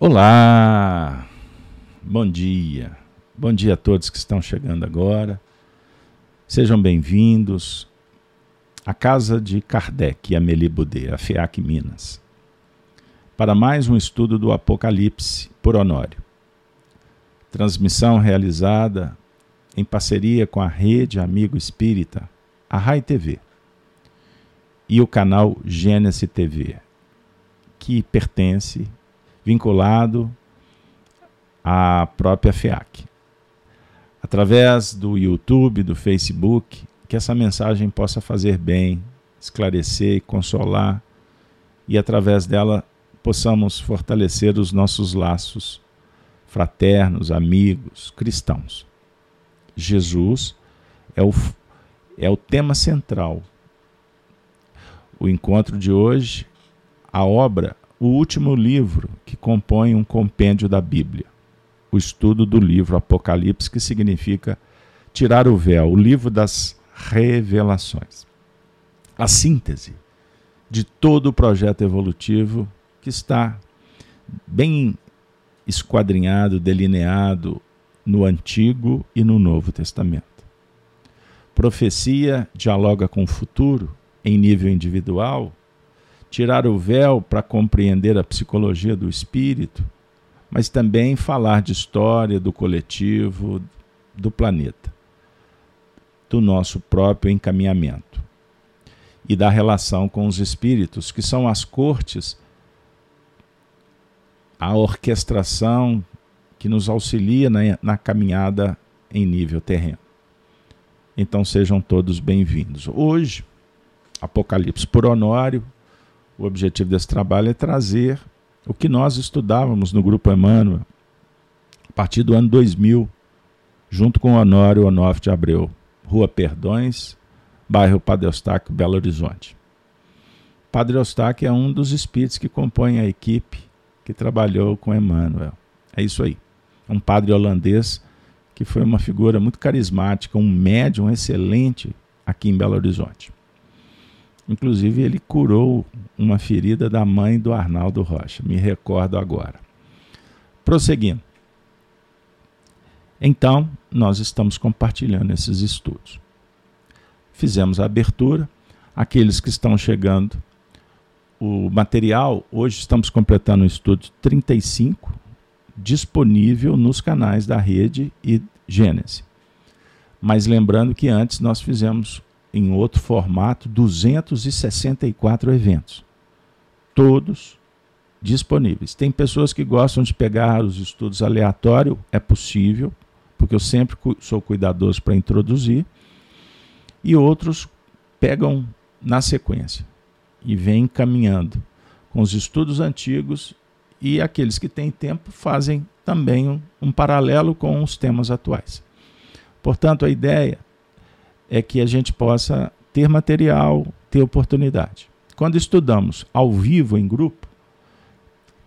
Olá, bom dia, bom dia a todos que estão chegando agora. Sejam bem-vindos à casa de Kardec e Amélie Boudet, a FEAC Minas, para mais um estudo do Apocalipse por Honório. Transmissão realizada em parceria com a Rede Amigo Espírita, a RAI TV, e o canal Gênesis TV, que pertence vinculado à própria FEAC. Através do YouTube, do Facebook, que essa mensagem possa fazer bem, esclarecer e consolar, e através dela possamos fortalecer os nossos laços fraternos, amigos, cristãos. Jesus é o, é o tema central. O encontro de hoje, a obra o último livro que compõe um compêndio da Bíblia, o estudo do livro Apocalipse, que significa tirar o véu, o livro das revelações. A síntese de todo o projeto evolutivo que está bem esquadrinhado, delineado no Antigo e no Novo Testamento. Profecia dialoga com o futuro em nível individual tirar o véu para compreender a psicologia do espírito, mas também falar de história do coletivo, do planeta, do nosso próprio encaminhamento e da relação com os espíritos, que são as cortes, a orquestração que nos auxilia na, na caminhada em nível terreno. Então sejam todos bem-vindos. Hoje, Apocalipse por Honório, o objetivo desse trabalho é trazer o que nós estudávamos no Grupo Emmanuel a partir do ano 2000, junto com o Honório Onofre de Abreu, Rua Perdões, bairro Padre Eustáquio, Belo Horizonte. Padre Eustáquio é um dos espíritos que compõem a equipe que trabalhou com Emmanuel. É isso aí. É um padre holandês que foi uma figura muito carismática, um médium excelente aqui em Belo Horizonte. Inclusive, ele curou uma ferida da mãe do Arnaldo Rocha, me recordo agora. Prosseguindo. Então, nós estamos compartilhando esses estudos. Fizemos a abertura. Aqueles que estão chegando, o material, hoje estamos completando o estudo 35, disponível nos canais da rede e Gênesis. Mas lembrando que antes nós fizemos em outro formato 264 eventos. Todos disponíveis. Tem pessoas que gostam de pegar os estudos aleatórios, é possível, porque eu sempre sou cuidadoso para introduzir, e outros pegam na sequência e vêm caminhando com os estudos antigos e aqueles que têm tempo fazem também um, um paralelo com os temas atuais. Portanto, a ideia é que a gente possa ter material, ter oportunidade. Quando estudamos ao vivo em grupo,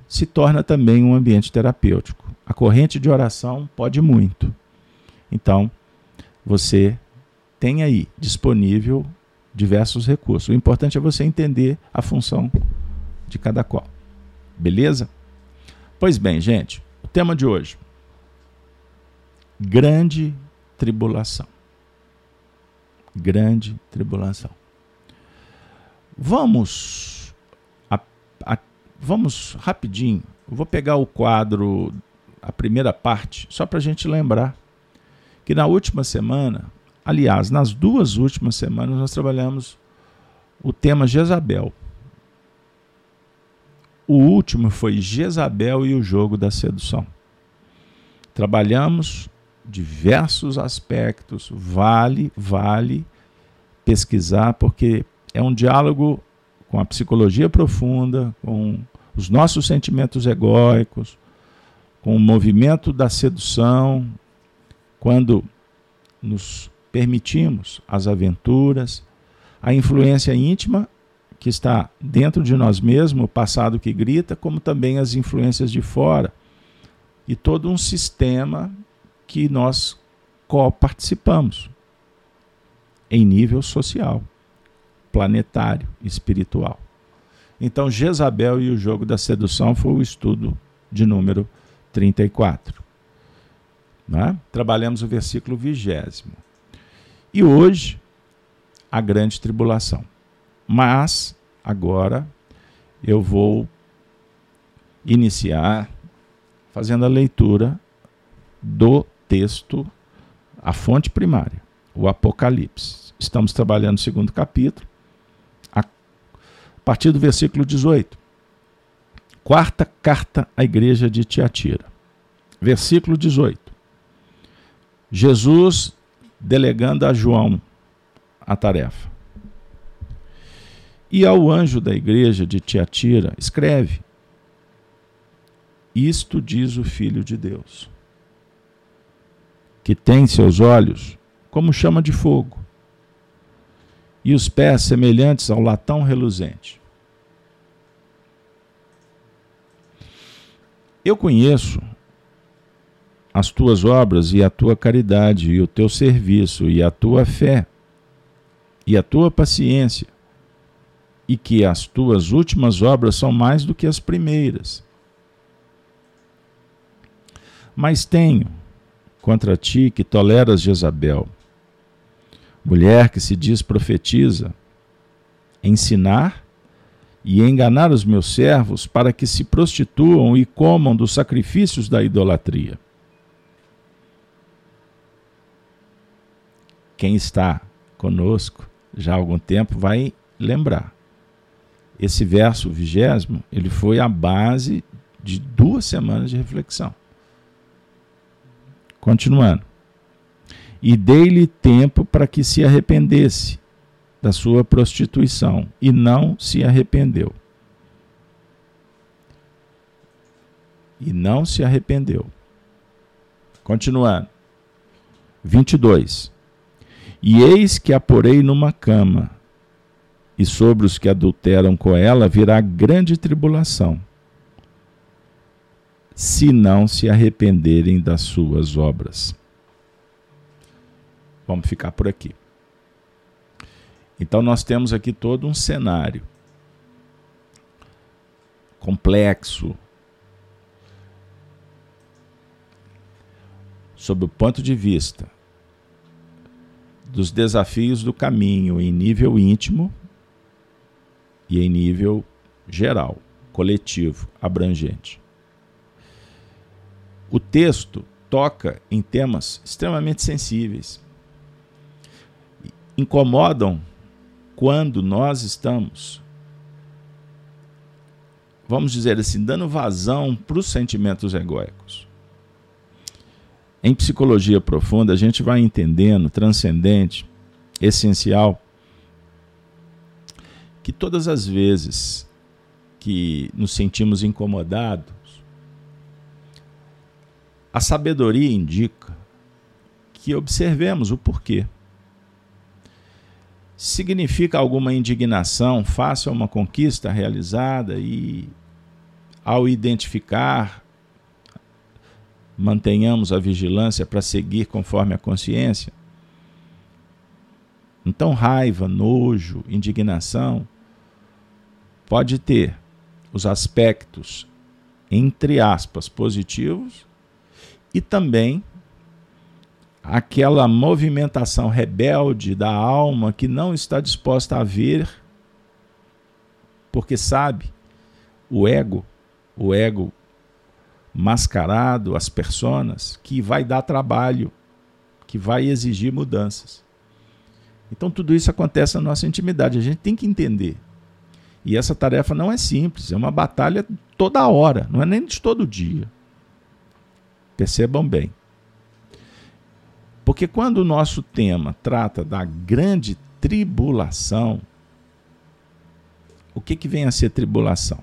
se torna também um ambiente terapêutico. A corrente de oração pode muito. Então, você tem aí disponível diversos recursos. O importante é você entender a função de cada qual. Beleza? Pois bem, gente, o tema de hoje: grande tribulação grande tribulação. Vamos, a, a, vamos rapidinho. Eu vou pegar o quadro, a primeira parte, só para a gente lembrar que na última semana, aliás, nas duas últimas semanas, nós trabalhamos o tema Jezabel. O último foi Jezabel e o jogo da sedução. Trabalhamos diversos aspectos. Vale, vale pesquisar, porque é um diálogo com a psicologia profunda, com os nossos sentimentos egóicos, com o movimento da sedução, quando nos permitimos as aventuras, a influência íntima que está dentro de nós mesmos, o passado que grita, como também as influências de fora, e todo um sistema que nós co-participamos em nível social, planetário, espiritual. Então, Jezabel e o jogo da sedução foi o estudo de número 34. Né? Trabalhamos o versículo vigésimo. E hoje, a grande tribulação. Mas, agora, eu vou iniciar fazendo a leitura do texto, a fonte primária, o Apocalipse. Estamos trabalhando o segundo capítulo, a partir do versículo 18. Quarta carta à igreja de Tiatira. Versículo 18. Jesus delegando a João a tarefa. E ao anjo da igreja de Tiatira, escreve: Isto diz o Filho de Deus, que tem seus olhos como chama de fogo, e os pés semelhantes ao latão reluzente. Eu conheço as tuas obras e a tua caridade, e o teu serviço, e a tua fé, e a tua paciência, e que as tuas últimas obras são mais do que as primeiras. Mas tenho contra ti que toleras Jezabel, mulher que se diz profetiza, ensinar e enganar os meus servos para que se prostituam e comam dos sacrifícios da idolatria. Quem está conosco já há algum tempo vai lembrar. Esse verso vigésimo, ele foi a base de duas semanas de reflexão. Continuando. E dei-lhe tempo para que se arrependesse da sua prostituição, e não se arrependeu. E não se arrependeu. Continuando. 22. E eis que a porei numa cama, e sobre os que adulteram com ela virá grande tribulação, se não se arrependerem das suas obras. Vamos ficar por aqui. Então, nós temos aqui todo um cenário complexo, sob o ponto de vista dos desafios do caminho em nível íntimo e em nível geral, coletivo, abrangente. O texto toca em temas extremamente sensíveis. Incomodam quando nós estamos, vamos dizer assim, dando vazão para os sentimentos egóicos. Em psicologia profunda, a gente vai entendendo, transcendente, essencial, que todas as vezes que nos sentimos incomodados, a sabedoria indica que observemos o porquê. Significa alguma indignação face a uma conquista realizada e, ao identificar mantenhamos a vigilância para seguir conforme a consciência. Então, raiva, nojo, indignação pode ter os aspectos, entre aspas, positivos e também aquela movimentação rebelde da alma que não está disposta a ver, porque sabe, o ego, o ego mascarado, as personas, que vai dar trabalho, que vai exigir mudanças. Então tudo isso acontece na nossa intimidade, a gente tem que entender. E essa tarefa não é simples, é uma batalha toda hora, não é nem de todo dia. Percebam bem. Porque quando o nosso tema trata da grande tribulação, o que, que vem a ser tribulação?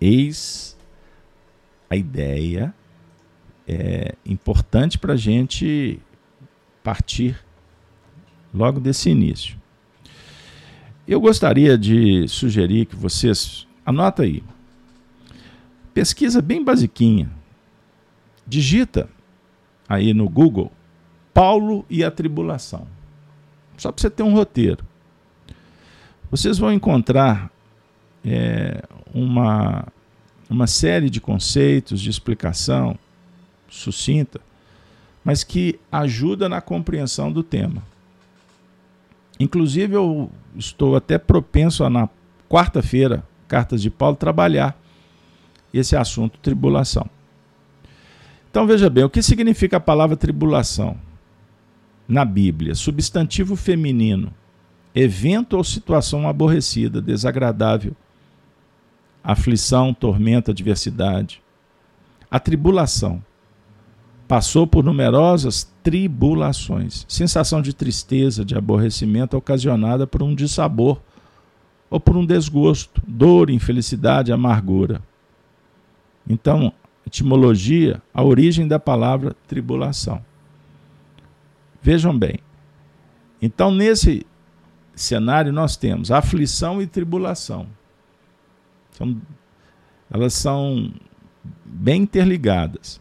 Eis a ideia é importante para a gente partir logo desse início. Eu gostaria de sugerir que vocês anota aí. Pesquisa bem basiquinha. Digita aí no Google Paulo e a tribulação. Só para você ter um roteiro. Vocês vão encontrar é, uma, uma série de conceitos de explicação sucinta, mas que ajuda na compreensão do tema. Inclusive, eu estou até propenso a, na quarta-feira, Cartas de Paulo, trabalhar esse assunto, tribulação. Então veja bem, o que significa a palavra tribulação na Bíblia? Substantivo feminino, evento ou situação aborrecida, desagradável, aflição, tormenta, adversidade. A tribulação passou por numerosas tribulações, sensação de tristeza, de aborrecimento ocasionada por um dissabor ou por um desgosto, dor, infelicidade, amargura. Então, etimologia, a origem da palavra tribulação. Vejam bem. Então, nesse cenário, nós temos aflição e tribulação. Elas são bem interligadas.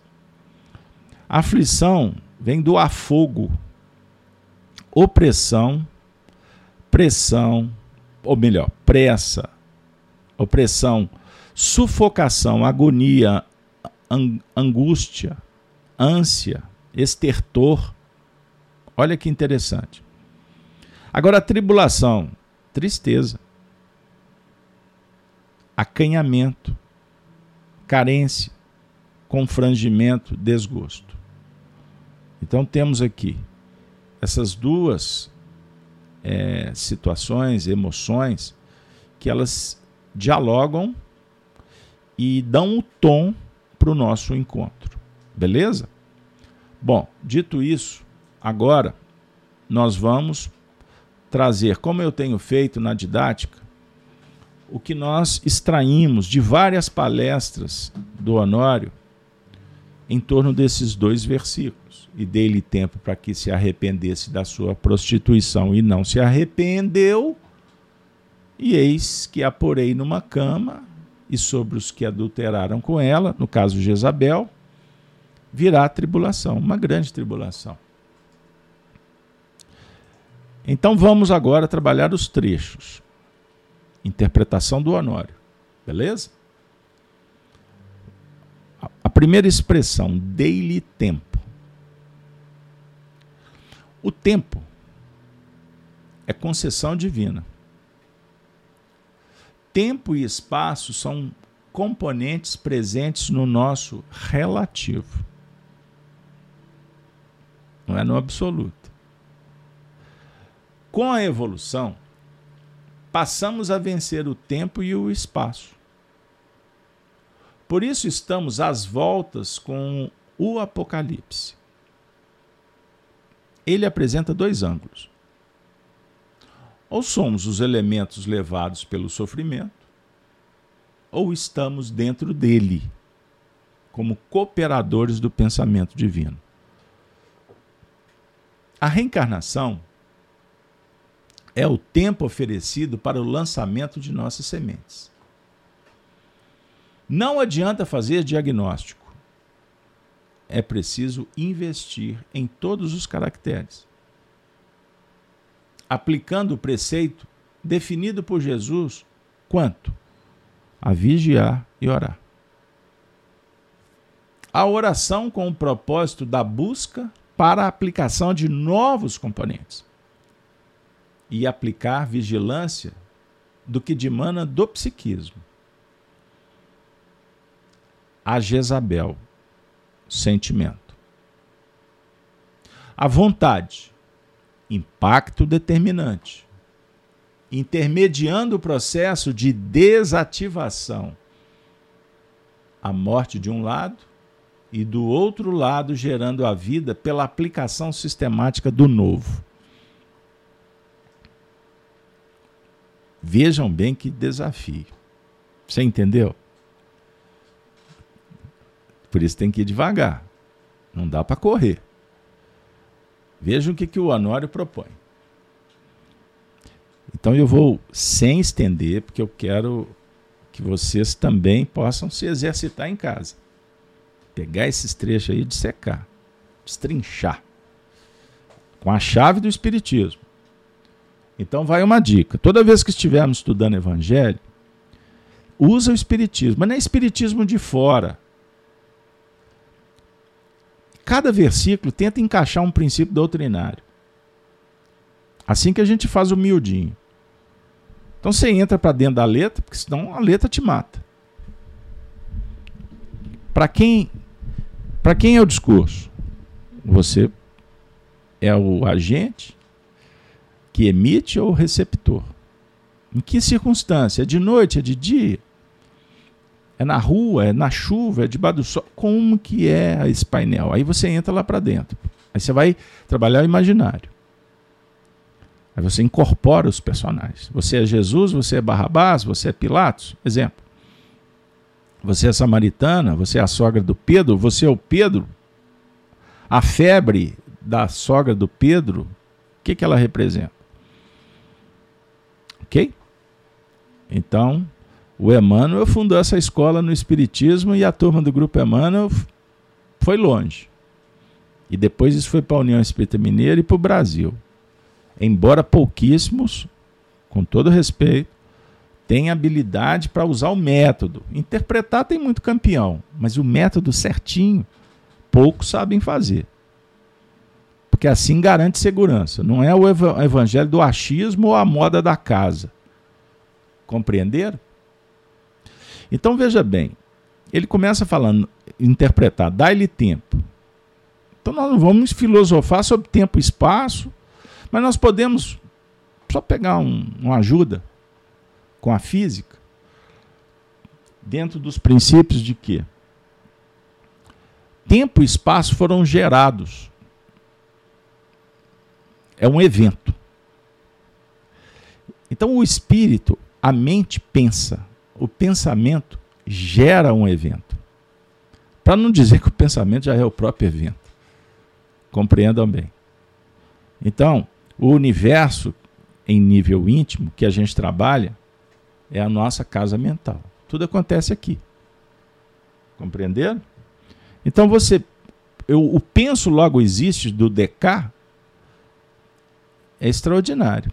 A aflição vem do afogo, opressão, pressão, ou melhor, pressa, opressão, sufocação, agonia, angústia, ânsia, estertor. Olha que interessante. Agora, a tribulação, tristeza, acanhamento, carência, confrangimento, desgosto. Então, temos aqui essas duas é, situações, emoções, que elas dialogam e dão o tom para o nosso encontro. Beleza? Bom, dito isso, agora nós vamos trazer, como eu tenho feito na didática, o que nós extraímos de várias palestras do Honório em torno desses dois versículos. E dei-lhe tempo para que se arrependesse da sua prostituição e não se arrependeu. E eis que a porei numa cama e sobre os que adulteraram com ela, no caso Jezabel, virá tribulação, uma grande tribulação. Então vamos agora trabalhar os trechos. Interpretação do Honório. Beleza? A primeira expressão, dei-lhe tempo. O tempo é concessão divina. Tempo e espaço são componentes presentes no nosso relativo. Não é no absoluto. Com a evolução, passamos a vencer o tempo e o espaço. Por isso estamos às voltas com o Apocalipse. Ele apresenta dois ângulos. Ou somos os elementos levados pelo sofrimento, ou estamos dentro dele, como cooperadores do pensamento divino. A reencarnação é o tempo oferecido para o lançamento de nossas sementes. Não adianta fazer diagnóstico. É preciso investir em todos os caracteres aplicando o preceito definido por Jesus quanto? A vigiar e orar. A oração com o propósito da busca para a aplicação de novos componentes. E aplicar vigilância do que dimana do psiquismo. A Jezabel, sentimento. A vontade, impacto determinante, intermediando o processo de desativação. A morte de um lado e do outro lado gerando a vida pela aplicação sistemática do novo. Vejam bem que desafio. Você entendeu? Por isso tem que ir devagar. Não dá para correr. Vejam o que, que o Honório propõe. Então eu vou sem estender, porque eu quero que vocês também possam se exercitar em casa. Pegar esses trechos aí de secar, destrinchar. Com a chave do Espiritismo. Então vai uma dica. Toda vez que estivermos estudando Evangelho, usa o espiritismo, mas não é espiritismo de fora. Cada versículo tenta encaixar um princípio doutrinário. Assim que a gente faz o miudinho. Então você entra para dentro da letra, porque senão a letra te mata. Para quem para quem é o discurso? Você é o agente que emite ou o receptor? Em que circunstância? É de noite, é de dia? É na rua, é na chuva, é debaixo do sol? Como que é esse painel? Aí você entra lá para dentro. Aí você vai trabalhar o imaginário. Aí você incorpora os personagens. Você é Jesus, você é Barrabás, você é Pilatos. Exemplo. Você é samaritana, você é a sogra do Pedro, você é o Pedro. A febre da sogra do Pedro, o que, que ela representa? Ok? Então, o Emmanuel fundou essa escola no Espiritismo e a turma do Grupo Emmanuel foi longe. E depois isso foi para a União Espírita Mineira e para o Brasil. Embora pouquíssimos, com todo respeito, tem habilidade para usar o método. Interpretar tem muito campeão, mas o método certinho, poucos sabem fazer. Porque assim garante segurança. Não é o evangelho do achismo ou a moda da casa. Compreenderam? Então veja bem, ele começa falando, interpretar, dá-lhe tempo. Então nós não vamos filosofar sobre tempo e espaço, mas nós podemos só pegar um, uma ajuda com a física, dentro dos princípios de que tempo e espaço foram gerados. É um evento. Então o espírito, a mente pensa, o pensamento gera um evento. Para não dizer que o pensamento já é o próprio evento. Compreendam bem. Então, o universo em nível íntimo que a gente trabalha é a nossa casa mental. Tudo acontece aqui. Compreenderam? Então você. Eu, o penso logo existe do Descartes é extraordinário.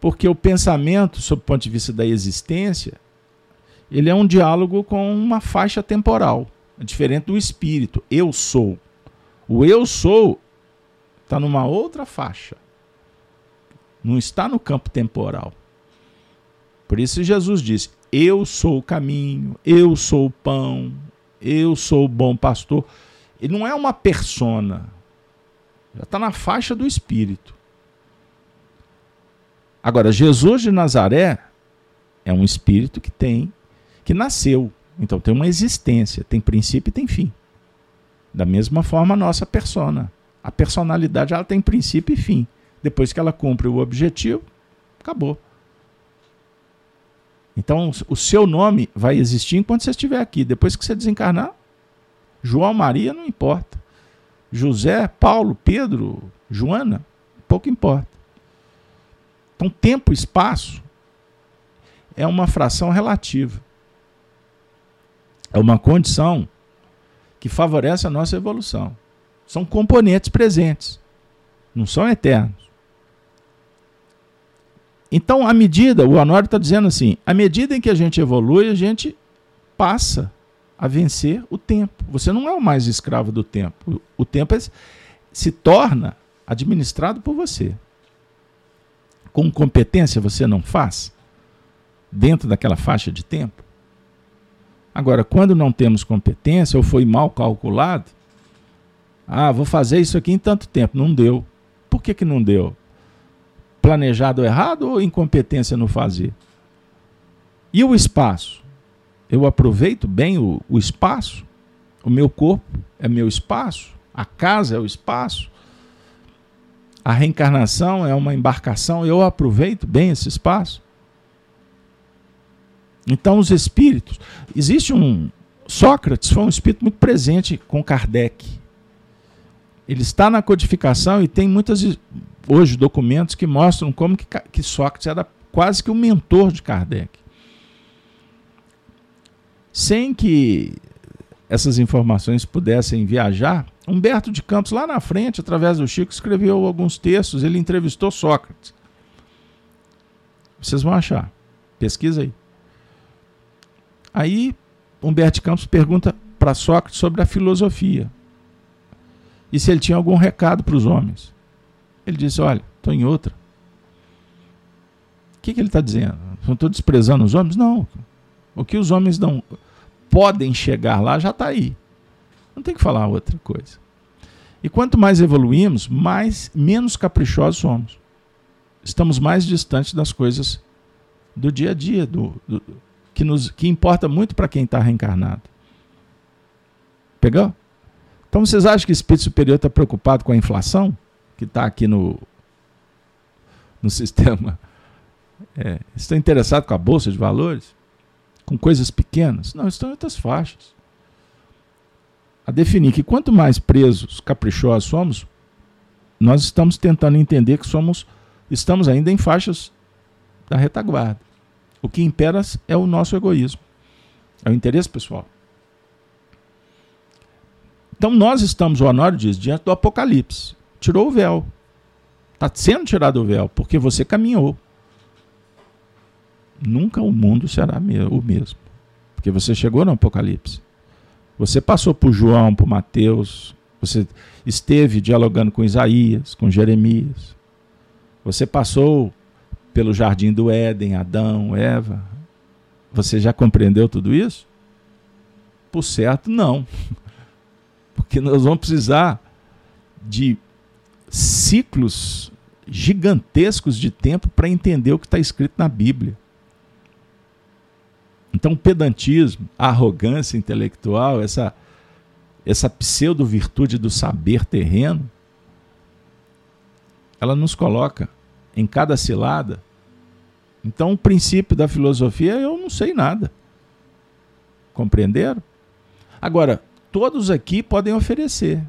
Porque o pensamento, sob o ponto de vista da existência, ele é um diálogo com uma faixa temporal, diferente do espírito. Eu sou. O eu sou está numa outra faixa. Não está no campo temporal. Por isso Jesus disse: Eu sou o caminho, eu sou o pão, eu sou o bom pastor. Ele não é uma persona, já está na faixa do espírito. Agora, Jesus de Nazaré é um espírito que tem, que nasceu, então tem uma existência, tem princípio e tem fim. Da mesma forma, a nossa persona. A personalidade ela tem princípio e fim. Depois que ela cumpre o objetivo, acabou. Então, o seu nome vai existir enquanto você estiver aqui. Depois que você desencarnar, João Maria não importa. José, Paulo, Pedro, Joana, pouco importa. Então, tempo e espaço é uma fração relativa. É uma condição que favorece a nossa evolução. São componentes presentes, não são eternos. Então, à medida, o Honório está dizendo assim, à medida em que a gente evolui, a gente passa a vencer o tempo. Você não é mais escravo do tempo. O tempo é, se torna administrado por você. Com competência você não faz dentro daquela faixa de tempo. Agora, quando não temos competência ou foi mal calculado, ah, vou fazer isso aqui em tanto tempo, não deu. Por que, que não deu? planejado errado ou incompetência no fazer? E o espaço? Eu aproveito bem o, o espaço? O meu corpo é meu espaço? A casa é o espaço? A reencarnação é uma embarcação? Eu aproveito bem esse espaço? Então, os espíritos. Existe um. Sócrates foi um espírito muito presente com Kardec. Ele está na codificação e tem muitas hoje documentos que mostram como que, que Sócrates era quase que o mentor de Kardec. Sem que essas informações pudessem viajar, Humberto de Campos, lá na frente, através do Chico, escreveu alguns textos, ele entrevistou Sócrates. Vocês vão achar. Pesquisa aí. Aí Humberto Campos pergunta para Sócrates sobre a filosofia. E se ele tinha algum recado para os homens. Ele disse: Olha, estou em outra. O que, que ele está dizendo? Não estou desprezando os homens? Não. O que os homens não podem chegar lá já está aí. Não tem que falar outra coisa. E quanto mais evoluímos, mais menos caprichosos somos. Estamos mais distantes das coisas do dia a dia, do, do que, nos, que importa muito para quem está reencarnado. Pegou? Então vocês acham que o espírito superior está preocupado com a inflação que está aqui no, no sistema? É, estão interessados com a bolsa de valores? Com coisas pequenas? Não, estão em outras faixas. A definir que quanto mais presos, caprichosos somos, nós estamos tentando entender que somos, estamos ainda em faixas da retaguarda. O que impera é o nosso egoísmo, é o interesse pessoal. Então nós estamos, o Honório diz, diante do Apocalipse. Tirou o véu. Está sendo tirado o véu, porque você caminhou. Nunca o mundo será o mesmo. Porque você chegou no Apocalipse. Você passou por João, por Mateus, você esteve dialogando com Isaías, com Jeremias. Você passou pelo jardim do Éden, Adão, Eva. Você já compreendeu tudo isso? Por certo, não. Porque nós vamos precisar de ciclos gigantescos de tempo para entender o que está escrito na Bíblia. Então, o pedantismo, a arrogância intelectual, essa, essa pseudo-virtude do saber terreno, ela nos coloca em cada cilada. Então, o princípio da filosofia eu não sei nada. Compreenderam? Agora, todos aqui podem oferecer.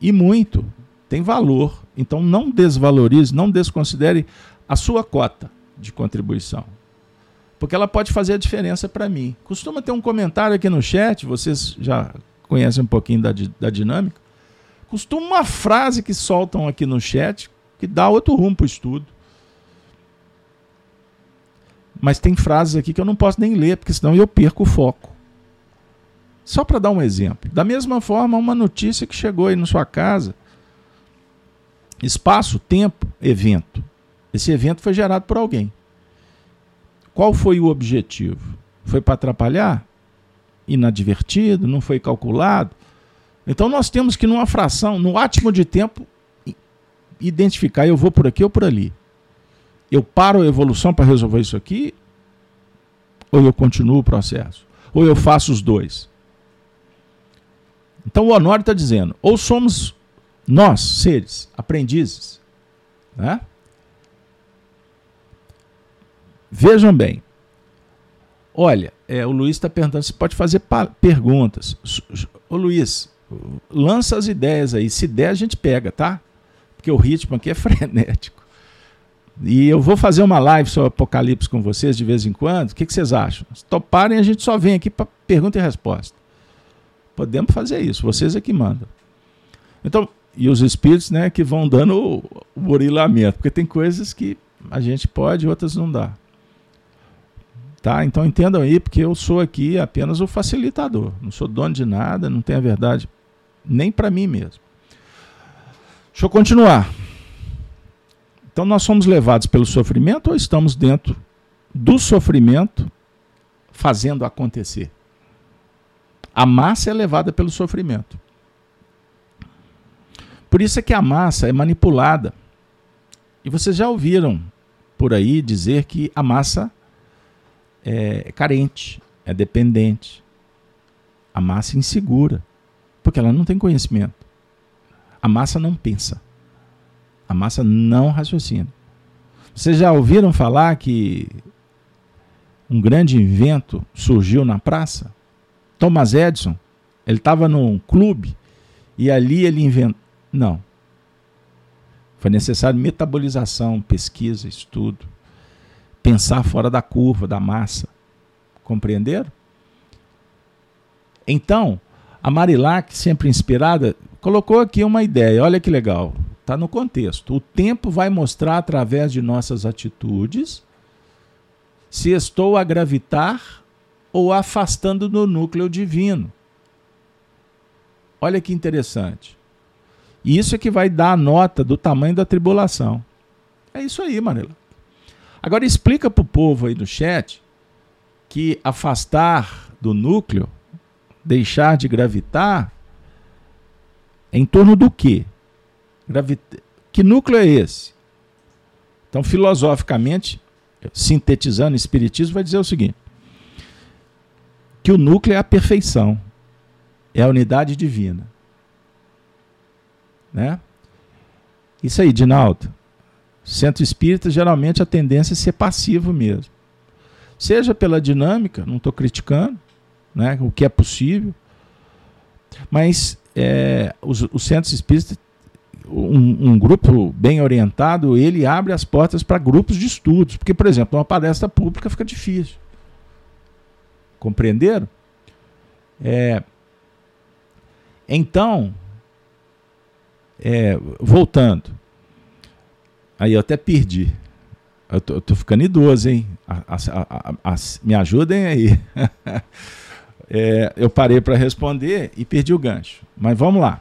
E muito. Tem valor. Então não desvalorize, não desconsidere a sua cota de contribuição. Porque ela pode fazer a diferença para mim. Costuma ter um comentário aqui no chat, vocês já conhecem um pouquinho da, da dinâmica. Costuma uma frase que soltam aqui no chat que dá outro rumo para o estudo. Mas tem frases aqui que eu não posso nem ler, porque senão eu perco o foco. Só para dar um exemplo. Da mesma forma, uma notícia que chegou aí na sua casa. Espaço, tempo, evento. Esse evento foi gerado por alguém. Qual foi o objetivo? Foi para atrapalhar? Inadvertido? Não foi calculado? Então nós temos que, numa fração, no átimo de tempo, identificar: eu vou por aqui ou por ali. Eu paro a evolução para resolver isso aqui? Ou eu continuo o processo? Ou eu faço os dois? Então o Honório está dizendo: ou somos nós, seres, aprendizes, né? Vejam bem. Olha, é, o Luiz está perguntando se pode fazer perguntas. Ô Luiz, lança as ideias aí. Se der, a gente pega, tá? Porque o ritmo aqui é frenético. E eu vou fazer uma live sobre Apocalipse com vocês de vez em quando. O que, que vocês acham? Se toparem, a gente só vem aqui para pergunta e resposta. Podemos fazer isso, vocês é que mandam. Então, e os espíritos, né, que vão dando o, burilamento, porque tem coisas que a gente pode, outras não dá. Tá? Então entendam aí, porque eu sou aqui apenas o facilitador. Não sou dono de nada, não tenho a verdade nem para mim mesmo. Deixa eu continuar. Então nós somos levados pelo sofrimento ou estamos dentro do sofrimento fazendo acontecer? A massa é levada pelo sofrimento. Por isso é que a massa é manipulada. E vocês já ouviram por aí dizer que a massa é carente, é dependente. A massa é insegura, porque ela não tem conhecimento. A massa não pensa. A massa não raciocina. Vocês já ouviram falar que um grande invento surgiu na praça? Thomas Edison, ele estava num clube e ali ele inventou. Não. Foi necessário metabolização, pesquisa, estudo, pensar fora da curva, da massa. Compreenderam? Então, a Marilac, sempre inspirada, colocou aqui uma ideia. Olha que legal. Está no contexto. O tempo vai mostrar através de nossas atitudes se estou a gravitar ou afastando do núcleo divino. Olha que interessante. E isso é que vai dar a nota do tamanho da tribulação. É isso aí, Manela. Agora explica para o povo aí do chat que afastar do núcleo, deixar de gravitar, é em torno do quê? Que núcleo é esse? Então, filosoficamente, sintetizando o Espiritismo, vai dizer o seguinte: que o núcleo é a perfeição, é a unidade divina. Né? Isso aí, Dinaldo. Centro espírita, geralmente a tendência é ser passivo mesmo. Seja pela dinâmica, não estou criticando, né, o que é possível, mas é, os, os centros espíritas um, um, grupo bem orientado, ele abre as portas para grupos de estudos. Porque, por exemplo, uma palestra pública fica difícil. Compreenderam? É, então, é, voltando. Aí eu até perdi. Eu tô, eu tô ficando idoso, hein? A, a, a, me ajudem aí. é, eu parei para responder e perdi o gancho. Mas vamos lá.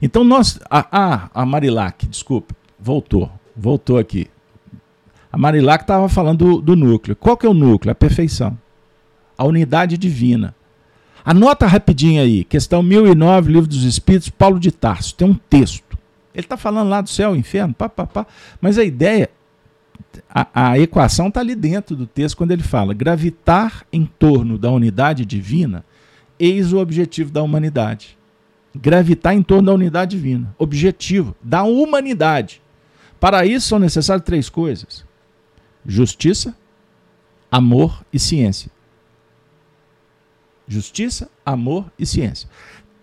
Então nós. Ah, a Marilac, desculpa, voltou. Voltou aqui. A Marilac estava falando do, do núcleo. Qual que é o núcleo? A perfeição. A unidade divina. Anota rapidinho aí, questão 1009, Livro dos Espíritos, Paulo de Tarso. Tem um texto. Ele está falando lá do céu, inferno, pá, pá, pá. Mas a ideia, a, a equação está ali dentro do texto quando ele fala: gravitar em torno da unidade divina, eis o objetivo da humanidade gravitar em torno da unidade divina, objetivo da humanidade. Para isso são necessárias três coisas: justiça, amor e ciência. Justiça, amor e ciência.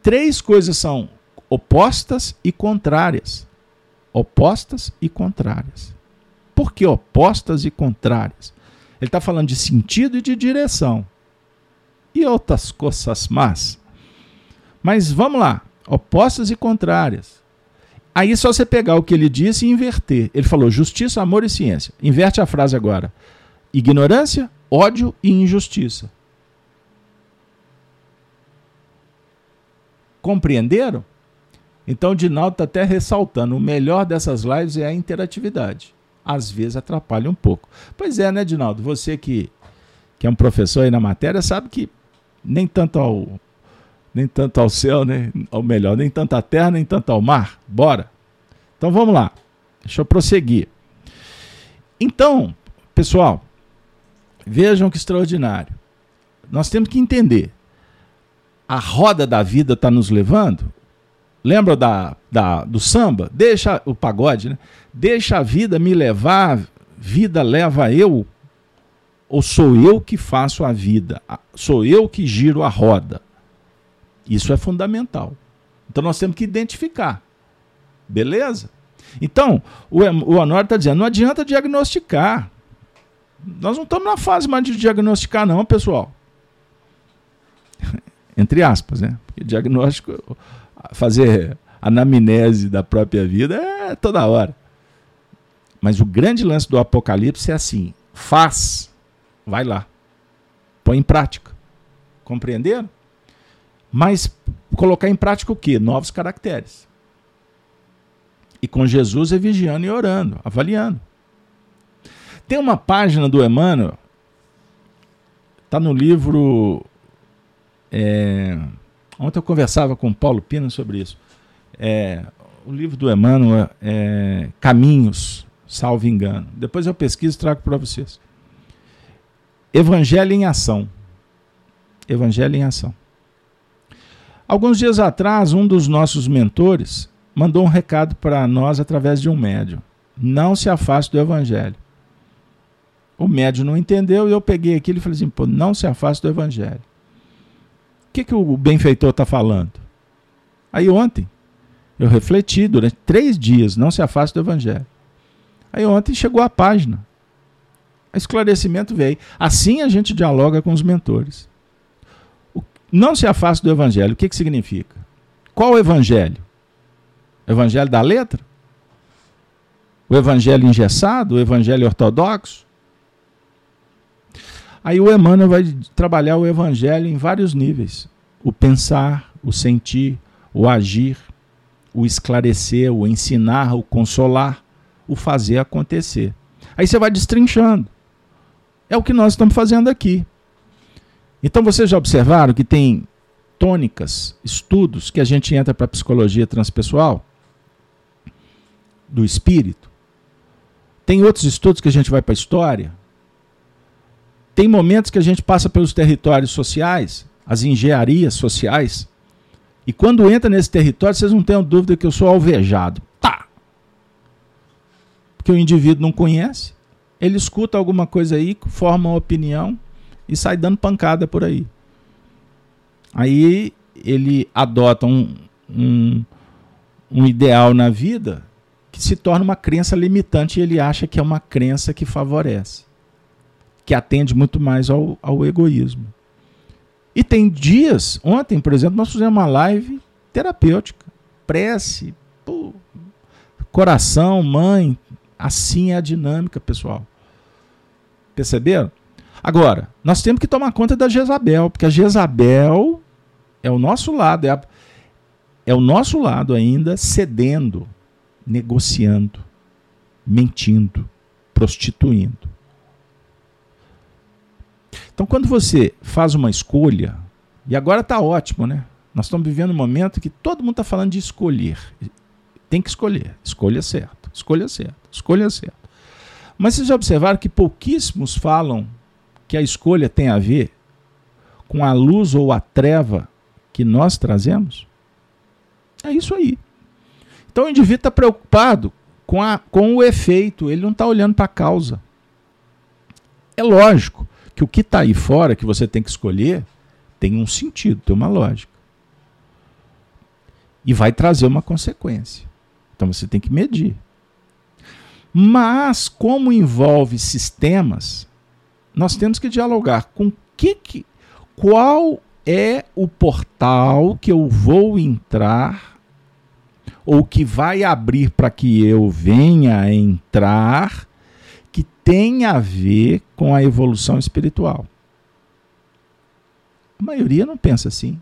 Três coisas são opostas e contrárias. Opostas e contrárias. Por que opostas e contrárias? Ele está falando de sentido e de direção. E outras coisas más mas vamos lá, opostas e contrárias. Aí é só você pegar o que ele disse e inverter. Ele falou justiça, amor e ciência. Inverte a frase agora. Ignorância, ódio e injustiça. Compreenderam? Então Dinaldo está até ressaltando: o melhor dessas lives é a interatividade. Às vezes atrapalha um pouco. Pois é, né, Dinaldo? Você que, que é um professor aí na matéria sabe que nem tanto ao nem tanto ao céu, nem, ou melhor, nem tanto à terra, nem tanto ao mar. Bora. Então vamos lá. Deixa eu prosseguir. Então, pessoal, vejam que extraordinário. Nós temos que entender. A roda da vida está nos levando. Lembra da, da, do samba? Deixa o pagode, né? Deixa a vida me levar, vida leva eu. Ou sou eu que faço a vida? Sou eu que giro a roda? Isso é fundamental. Então nós temos que identificar. Beleza? Então, o, o Honório está dizendo: não adianta diagnosticar. Nós não estamos na fase mais de diagnosticar, não, pessoal. Entre aspas, né? Porque diagnóstico, fazer anamnese da própria vida é toda hora. Mas o grande lance do Apocalipse é assim: faz, vai lá, põe em prática. Compreenderam? Mas colocar em prática o quê? Novos caracteres. E com Jesus é vigiando e orando, avaliando. Tem uma página do Emmanuel, está no livro. É, ontem eu conversava com o Paulo Pina sobre isso. É, o livro do Emmanuel é Caminhos, salvo engano. Depois eu pesquiso e trago para vocês. Evangelho em ação. Evangelho em ação. Alguns dias atrás, um dos nossos mentores mandou um recado para nós através de um médium. Não se afaste do evangelho. O médium não entendeu e eu peguei aquilo e falei assim: pô, não se afaste do evangelho. O que, que o benfeitor está falando? Aí ontem, eu refleti durante três dias: não se afaste do evangelho. Aí ontem chegou a página. Esclarecimento veio. Assim a gente dialoga com os mentores. Não se afaste do evangelho. O que, que significa? Qual o evangelho? O evangelho da letra? O evangelho engessado? O evangelho ortodoxo? Aí o Emmanuel vai trabalhar o evangelho em vários níveis: o pensar, o sentir, o agir, o esclarecer, o ensinar, o consolar, o fazer acontecer. Aí você vai destrinchando. É o que nós estamos fazendo aqui. Então vocês já observaram que tem tônicas, estudos que a gente entra para a psicologia transpessoal do espírito. Tem outros estudos que a gente vai para a história. Tem momentos que a gente passa pelos territórios sociais, as engenharias sociais. E quando entra nesse território, vocês não tenham dúvida que eu sou alvejado. Tá! Porque o indivíduo não conhece, ele escuta alguma coisa aí, forma uma opinião e sai dando pancada por aí. Aí ele adota um, um, um ideal na vida que se torna uma crença limitante e ele acha que é uma crença que favorece, que atende muito mais ao, ao egoísmo. E tem dias, ontem, por exemplo, nós fizemos uma live terapêutica, prece, pô, coração, mãe, assim é a dinâmica, pessoal. Perceberam? Agora, nós temos que tomar conta da Jezabel, porque a Jezabel é o nosso lado, é, a, é o nosso lado ainda cedendo, negociando, mentindo, prostituindo. Então, quando você faz uma escolha, e agora está ótimo, né? Nós estamos vivendo um momento que todo mundo está falando de escolher. Tem que escolher. Escolha certa, escolha certa, escolha certa. Mas vocês já observaram que pouquíssimos falam que a escolha tem a ver com a luz ou a treva que nós trazemos? É isso aí. Então o indivíduo está preocupado com, a, com o efeito, ele não está olhando para a causa. É lógico que o que está aí fora, que você tem que escolher, tem um sentido, tem uma lógica. E vai trazer uma consequência. Então você tem que medir. Mas, como envolve sistemas, nós temos que dialogar com que, que qual é o portal que eu vou entrar ou que vai abrir para que eu venha entrar que tem a ver com a evolução espiritual. A maioria não pensa assim.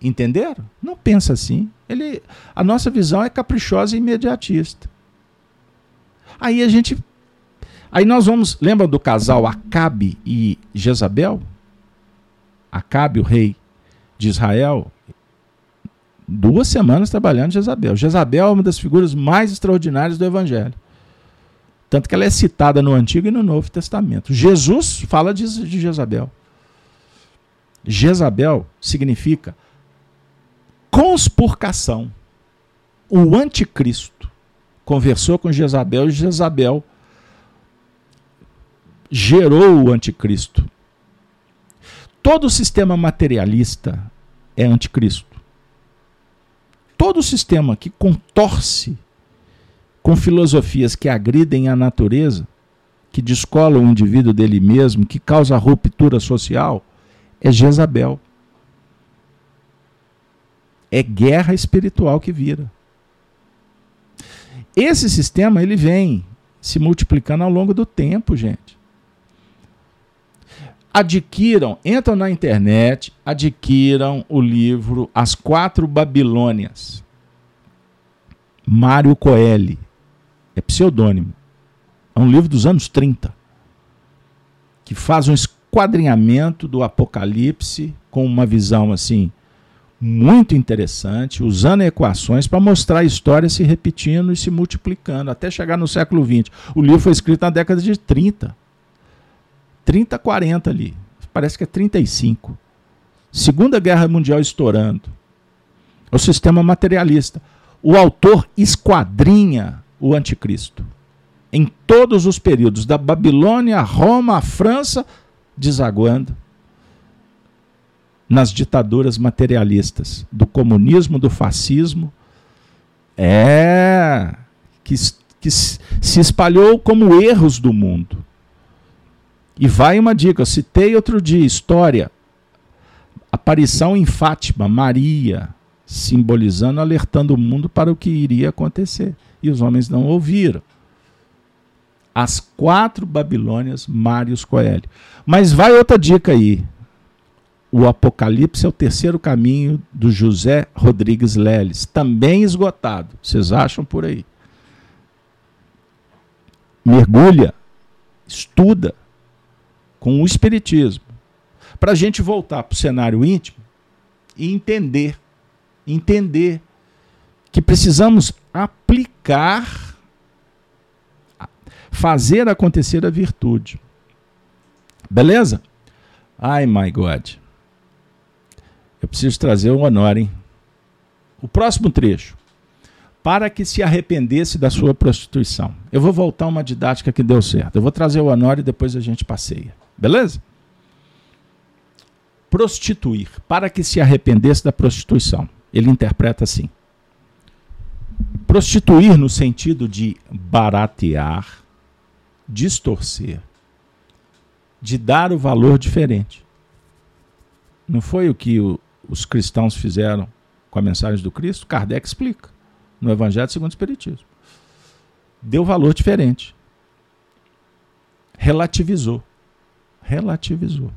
Entenderam? Não pensa assim. Ele, a nossa visão é caprichosa e imediatista. Aí a gente Aí nós vamos, lembra do casal Acabe e Jezabel? Acabe, o rei de Israel, duas semanas trabalhando Jezabel. Jezabel é uma das figuras mais extraordinárias do Evangelho. Tanto que ela é citada no Antigo e no Novo Testamento. Jesus fala de, de Jezabel. Jezabel significa conspurcação. O anticristo conversou com Jezabel e Jezabel gerou o anticristo. Todo sistema materialista é anticristo. Todo sistema que contorce com filosofias que agridem a natureza, que descolam o indivíduo dele mesmo, que causa ruptura social, é Jezabel. É guerra espiritual que vira. Esse sistema ele vem se multiplicando ao longo do tempo, gente adquiram, entram na internet, adquiram o livro As Quatro Babilônias. Mário Coelho. É pseudônimo. É um livro dos anos 30. Que faz um esquadrinhamento do Apocalipse com uma visão assim muito interessante, usando equações para mostrar a história se repetindo e se multiplicando até chegar no século XX. O livro foi escrito na década de 30. 30, 40 ali. Parece que é 35. Segunda Guerra Mundial estourando. O sistema materialista. O autor esquadrinha o anticristo. Em todos os períodos, da Babilônia, Roma, França, desaguando nas ditaduras materialistas, do comunismo, do fascismo. É. Que, que se espalhou como erros do mundo. E vai uma dica, citei outro dia, história. Aparição em Fátima, Maria, simbolizando, alertando o mundo para o que iria acontecer. E os homens não ouviram. As Quatro Babilônias, Marius Coelho. Mas vai outra dica aí. O Apocalipse é o terceiro caminho do José Rodrigues Leles, também esgotado. Vocês acham por aí? Mergulha, estuda com o Espiritismo, para a gente voltar para o cenário íntimo e entender, entender que precisamos aplicar, fazer acontecer a virtude. Beleza? Ai, my God. Eu preciso trazer o Honor, hein? O próximo trecho. Para que se arrependesse da sua prostituição. Eu vou voltar uma didática que deu certo. Eu vou trazer o Honor e depois a gente passeia. Beleza? Prostituir. Para que se arrependesse da prostituição. Ele interpreta assim: prostituir no sentido de baratear, distorcer, de dar o valor diferente. Não foi o que o, os cristãos fizeram com a mensagem do Cristo? Kardec explica no Evangelho segundo o Espiritismo. Deu valor diferente. Relativizou. Relativizou.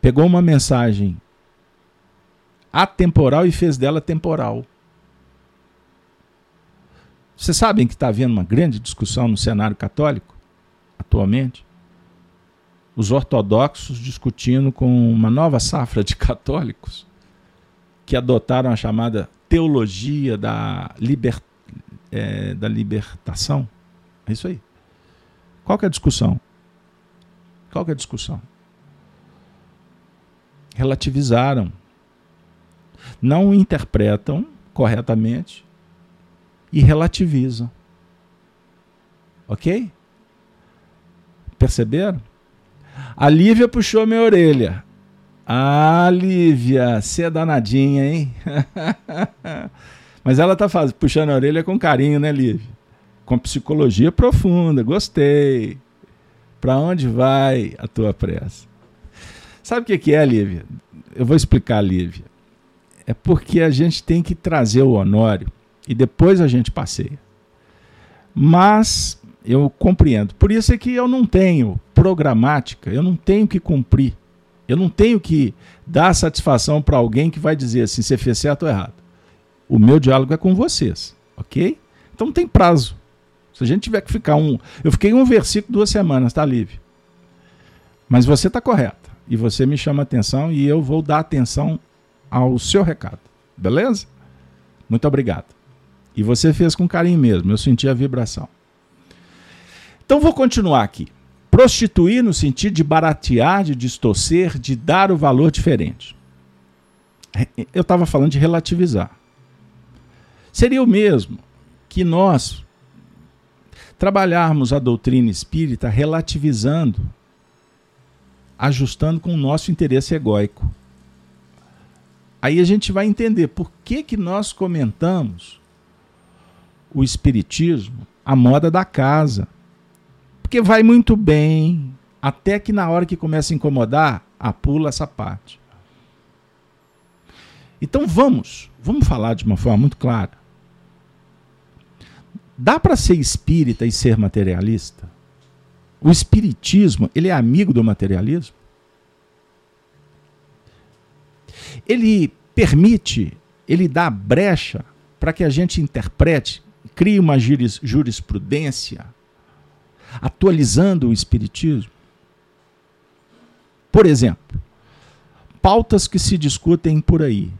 Pegou uma mensagem atemporal e fez dela temporal. Vocês sabem que está havendo uma grande discussão no cenário católico, atualmente? Os ortodoxos discutindo com uma nova safra de católicos que adotaram a chamada teologia da, liber, é, da libertação. É isso aí. Qual que é a discussão? Qual que é a discussão? Relativizaram. Não interpretam corretamente e relativizam. Ok? Perceberam? A Lívia puxou minha orelha. Ah, Lívia, você é danadinha, hein? Mas ela tá faz... puxando a orelha com carinho, né, Lívia? Com psicologia profunda, gostei. Para onde vai a tua pressa? Sabe o que é, Lívia? Eu vou explicar, Lívia. É porque a gente tem que trazer o Honório e depois a gente passeia. Mas eu compreendo. Por isso é que eu não tenho programática, eu não tenho que cumprir. Eu não tenho que dar satisfação para alguém que vai dizer assim, você fez certo ou errado. O meu diálogo é com vocês, ok? Então não tem prazo. Se a gente tiver que ficar um. Eu fiquei um versículo duas semanas, tá, livre. Mas você está correta. E você me chama atenção e eu vou dar atenção ao seu recado. Beleza? Muito obrigado. E você fez com carinho mesmo, eu senti a vibração. Então vou continuar aqui. Prostituir no sentido de baratear, de distorcer, de dar o valor diferente. Eu estava falando de relativizar. Seria o mesmo que nós trabalharmos a doutrina espírita relativizando, ajustando com o nosso interesse egóico. Aí a gente vai entender por que, que nós comentamos o espiritismo a moda da casa. Porque vai muito bem, até que na hora que começa a incomodar, apula essa parte. Então vamos, vamos falar de uma forma muito clara. Dá para ser espírita e ser materialista? O espiritismo, ele é amigo do materialismo? Ele permite, ele dá brecha para que a gente interprete cria uma jurisprudência atualizando o espiritismo. Por exemplo, pautas que se discutem por aí.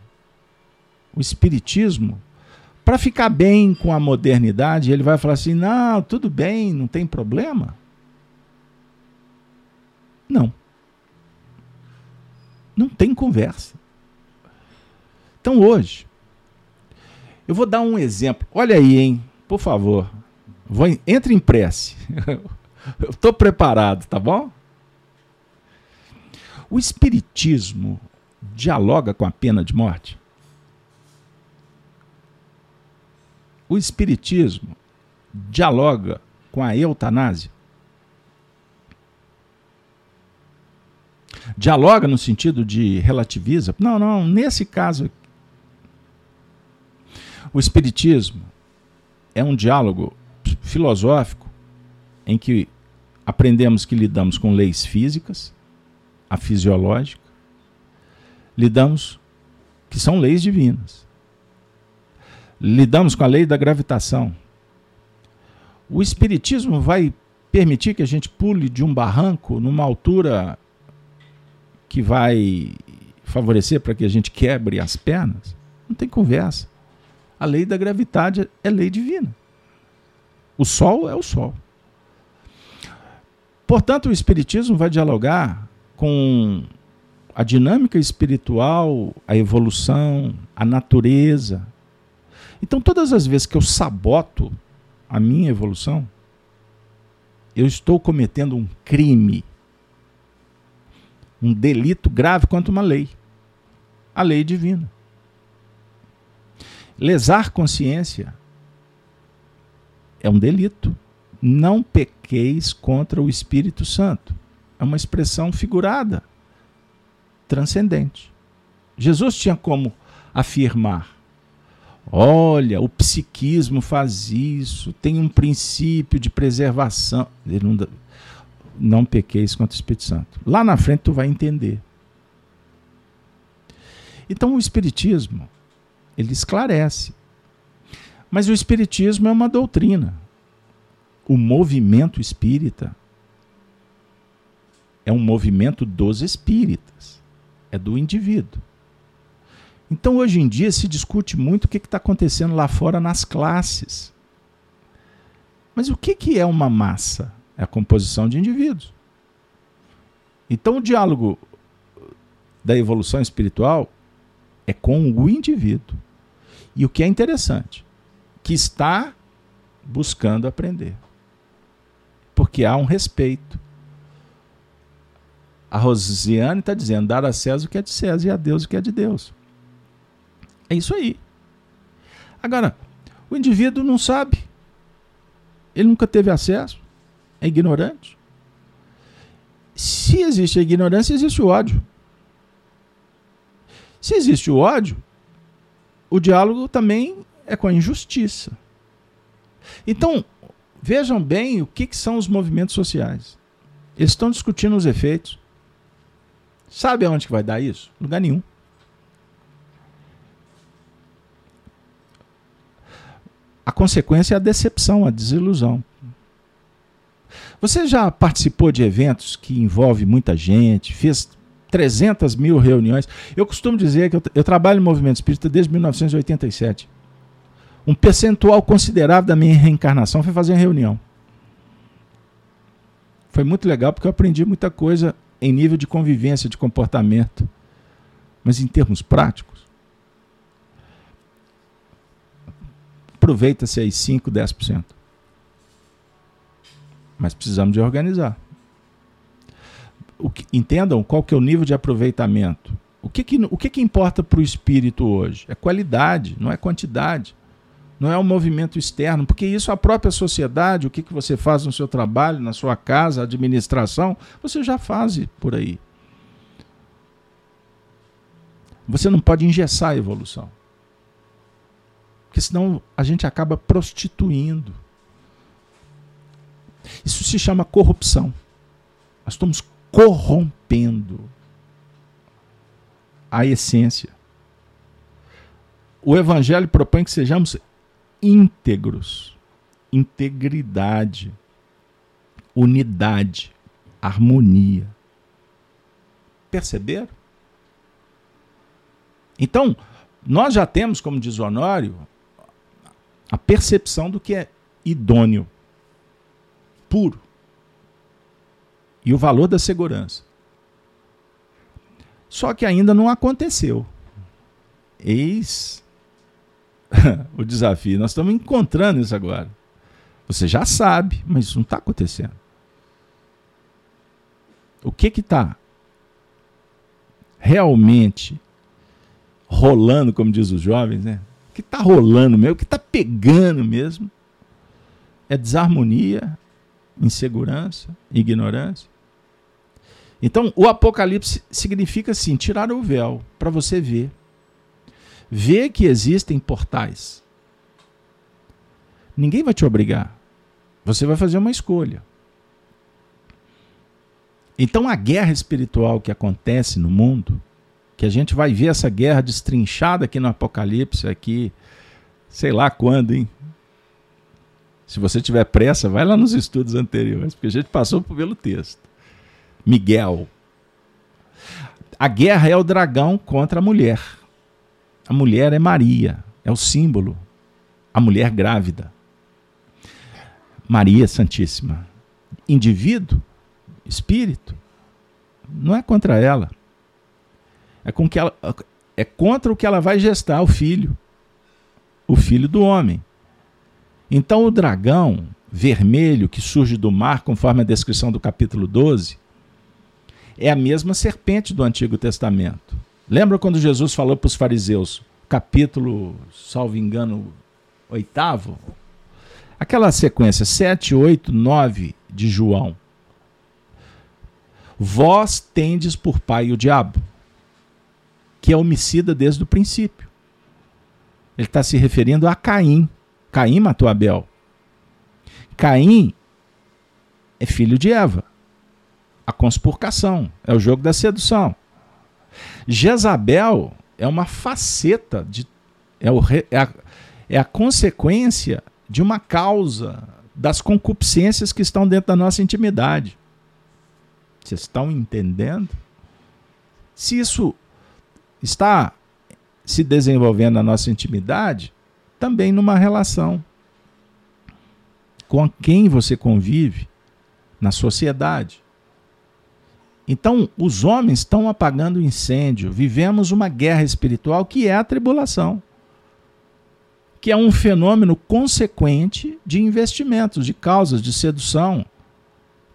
O espiritismo, para ficar bem com a modernidade, ele vai falar assim: "Não, tudo bem, não tem problema". Não. Não tem conversa. Então hoje, eu vou dar um exemplo. Olha aí, hein? Por favor. Vou, entre em prece. Eu estou preparado, tá bom? O Espiritismo dialoga com a pena de morte? O Espiritismo dialoga com a eutanásia? Dialoga no sentido de relativiza? Não, não, nesse caso o Espiritismo é um diálogo filosófico em que aprendemos que lidamos com leis físicas, a fisiológica, lidamos que são leis divinas. Lidamos com a lei da gravitação. O espiritismo vai permitir que a gente pule de um barranco numa altura que vai favorecer para que a gente quebre as pernas? Não tem conversa. A lei da gravidade é lei divina. O sol é o sol. Portanto, o Espiritismo vai dialogar com a dinâmica espiritual, a evolução, a natureza. Então, todas as vezes que eu saboto a minha evolução, eu estou cometendo um crime, um delito grave contra uma lei, a lei divina. Lesar consciência é um delito. Não pequeis contra o Espírito Santo. É uma expressão figurada, transcendente. Jesus tinha como afirmar: olha, o psiquismo faz isso, tem um princípio de preservação. Ele não, não pequeis contra o Espírito Santo. Lá na frente tu vai entender. Então o Espiritismo ele esclarece. Mas o Espiritismo é uma doutrina. O movimento espírita é um movimento dos espíritas, é do indivíduo. Então, hoje em dia, se discute muito o que está acontecendo lá fora nas classes. Mas o que, que é uma massa? É a composição de indivíduos. Então, o diálogo da evolução espiritual é com o indivíduo. E o que é interessante, que está buscando aprender. Porque há um respeito. A Rosiane está dizendo: dar a César o que é de César e a Deus o que é de Deus. É isso aí. Agora, o indivíduo não sabe. Ele nunca teve acesso. É ignorante. Se existe a ignorância, existe o ódio. Se existe o ódio, o diálogo também é com a injustiça. Então, vejam bem o que, que são os movimentos sociais. Eles estão discutindo os efeitos. Sabe aonde que vai dar isso? Lugar nenhum. A consequência é a decepção, a desilusão. Você já participou de eventos que envolve muita gente, fez 300 mil reuniões. Eu costumo dizer que eu, eu trabalho no movimento espírita desde 1987. Um percentual considerável da minha reencarnação foi fazer reunião. Foi muito legal porque eu aprendi muita coisa em nível de convivência, de comportamento. Mas em termos práticos, aproveita-se aí 5, 10%. Mas precisamos de organizar que, entendam qual que é o nível de aproveitamento. O que, que, o que, que importa para o espírito hoje? É qualidade, não é quantidade. Não é um movimento externo, porque isso a própria sociedade, o que, que você faz no seu trabalho, na sua casa, administração, você já faz por aí. Você não pode engessar a evolução. Porque senão a gente acaba prostituindo. Isso se chama corrupção. Nós estamos corrompendo a essência. O Evangelho propõe que sejamos íntegros, integridade, unidade, harmonia. Perceberam? Então, nós já temos, como diz Honório, a percepção do que é idôneo, puro e o valor da segurança. Só que ainda não aconteceu. Eis o desafio. Nós estamos encontrando isso agora. Você já sabe, mas isso não está acontecendo. O que está realmente rolando, como diz os jovens, né? Que está rolando mesmo, que está pegando mesmo, é desarmonia, insegurança, ignorância. Então, o Apocalipse significa assim: tirar o véu para você ver. Ver que existem portais. Ninguém vai te obrigar. Você vai fazer uma escolha. Então a guerra espiritual que acontece no mundo, que a gente vai ver essa guerra destrinchada aqui no Apocalipse, aqui, sei lá quando, hein? Se você tiver pressa, vai lá nos estudos anteriores, porque a gente passou pelo texto. Miguel. A guerra é o dragão contra a mulher. A mulher é Maria, é o símbolo. A mulher grávida. Maria Santíssima. Indivíduo, espírito, não é contra ela. É, com que ela, é contra o que ela vai gestar, o filho. O filho do homem. Então o dragão vermelho que surge do mar, conforme a descrição do capítulo 12, é a mesma serpente do Antigo Testamento. Lembra quando Jesus falou para os fariseus, capítulo, salvo engano, oitavo? Aquela sequência 7, 8, 9 de João. Vós tendes por pai o diabo, que é homicida desde o princípio. Ele está se referindo a Caim. Caim matou Abel. Caim é filho de Eva. A conspurcação é o jogo da sedução. Jezabel é uma faceta de é, o, é, a, é a consequência de uma causa das concupiscências que estão dentro da nossa intimidade. Vocês estão entendendo? Se isso está se desenvolvendo na nossa intimidade, também numa relação com quem você convive na sociedade. Então, os homens estão apagando o incêndio. Vivemos uma guerra espiritual que é a tribulação, que é um fenômeno consequente de investimentos, de causas, de sedução,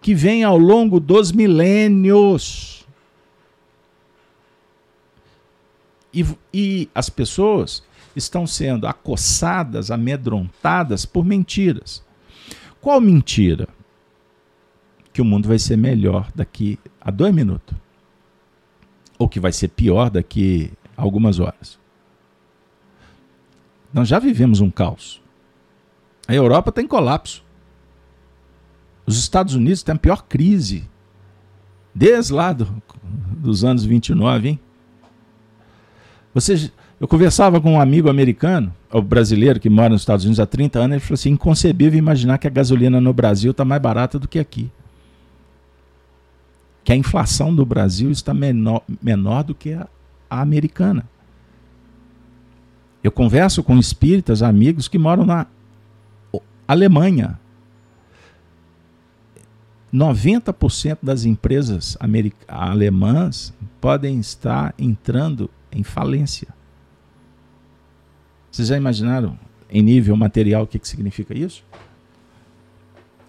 que vem ao longo dos milênios. E, e as pessoas estão sendo acossadas, amedrontadas por mentiras. Qual mentira? Que o mundo vai ser melhor daqui a dois minutos. Ou que vai ser pior daqui a algumas horas. Nós já vivemos um caos. A Europa está em colapso. Os Estados Unidos têm a pior crise desde lá do, dos anos 29, hein? Você, eu conversava com um amigo americano, o brasileiro que mora nos Estados Unidos há 30 anos, ele falou assim: inconcebível imaginar que a gasolina no Brasil está mais barata do que aqui. Que a inflação do Brasil está menor, menor do que a, a americana. Eu converso com espíritas, amigos que moram na Alemanha, 90% das empresas alemãs podem estar entrando em falência. Vocês já imaginaram, em nível material, o que, que significa isso?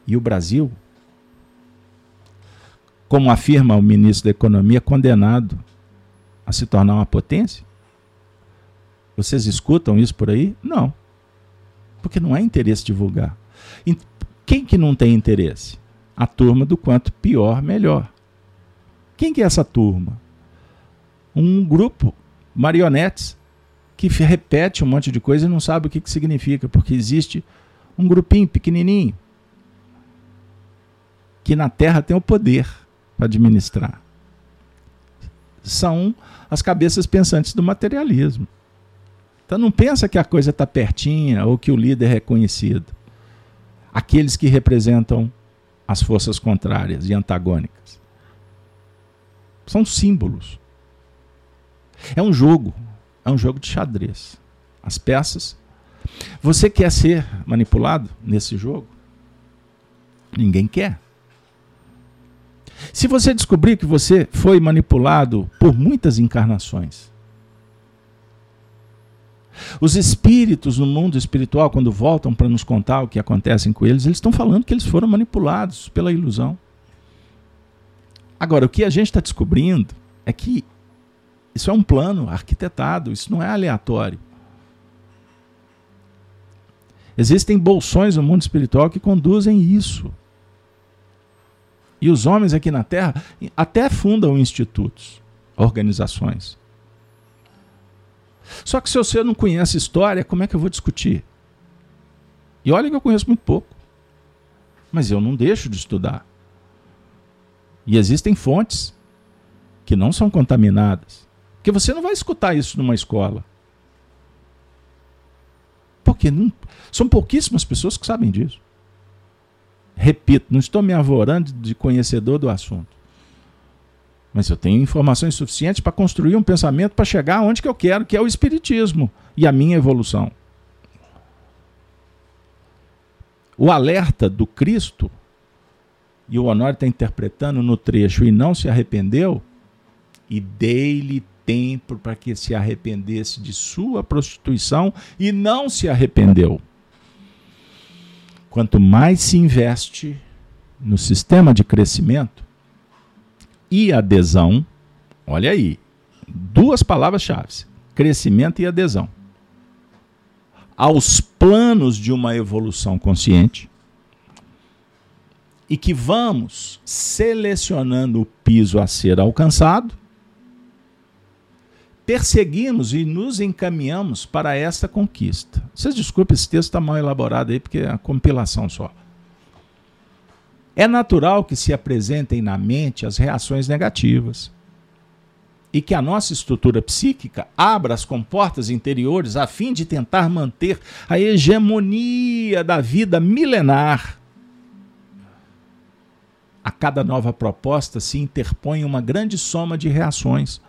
E o Brasil, como afirma o ministro da Economia, condenado a se tornar uma potência? Vocês escutam isso por aí? Não. Porque não é interesse divulgar. Quem que não tem interesse? a turma do quanto pior, melhor. Quem que é essa turma? Um grupo, marionetes, que repete um monte de coisa e não sabe o que, que significa, porque existe um grupinho pequenininho que na Terra tem o poder para administrar. São as cabeças pensantes do materialismo. Então não pensa que a coisa está pertinha ou que o líder é reconhecido. Aqueles que representam as forças contrárias e antagônicas. São símbolos. É um jogo, é um jogo de xadrez. As peças. Você quer ser manipulado nesse jogo? Ninguém quer. Se você descobrir que você foi manipulado por muitas encarnações, os espíritos no mundo espiritual, quando voltam para nos contar o que acontece com eles, eles estão falando que eles foram manipulados pela ilusão. Agora, o que a gente está descobrindo é que isso é um plano arquitetado, isso não é aleatório. Existem bolsões no mundo espiritual que conduzem isso. E os homens aqui na Terra até fundam institutos, organizações. Só que se você não conhece história, como é que eu vou discutir? E olha que eu conheço muito pouco. Mas eu não deixo de estudar. E existem fontes que não são contaminadas. Porque você não vai escutar isso numa escola. Porque não, são pouquíssimas pessoas que sabem disso. Repito, não estou me avorando de conhecedor do assunto. Mas eu tenho informações suficientes para construir um pensamento para chegar onde que eu quero, que é o Espiritismo e a minha evolução. O alerta do Cristo, e o Honório está interpretando no trecho, e não se arrependeu, e dei-lhe tempo para que se arrependesse de sua prostituição, e não se arrependeu. Quanto mais se investe no sistema de crescimento, e adesão. Olha aí, duas palavras-chave: crescimento e adesão. Aos planos de uma evolução consciente e que vamos selecionando o piso a ser alcançado, perseguimos e nos encaminhamos para essa conquista. Vocês desculpem, esse texto está mal elaborado aí, porque é a compilação só. É natural que se apresentem na mente as reações negativas e que a nossa estrutura psíquica abra as comportas interiores a fim de tentar manter a hegemonia da vida milenar. A cada nova proposta se interpõe uma grande soma de reações,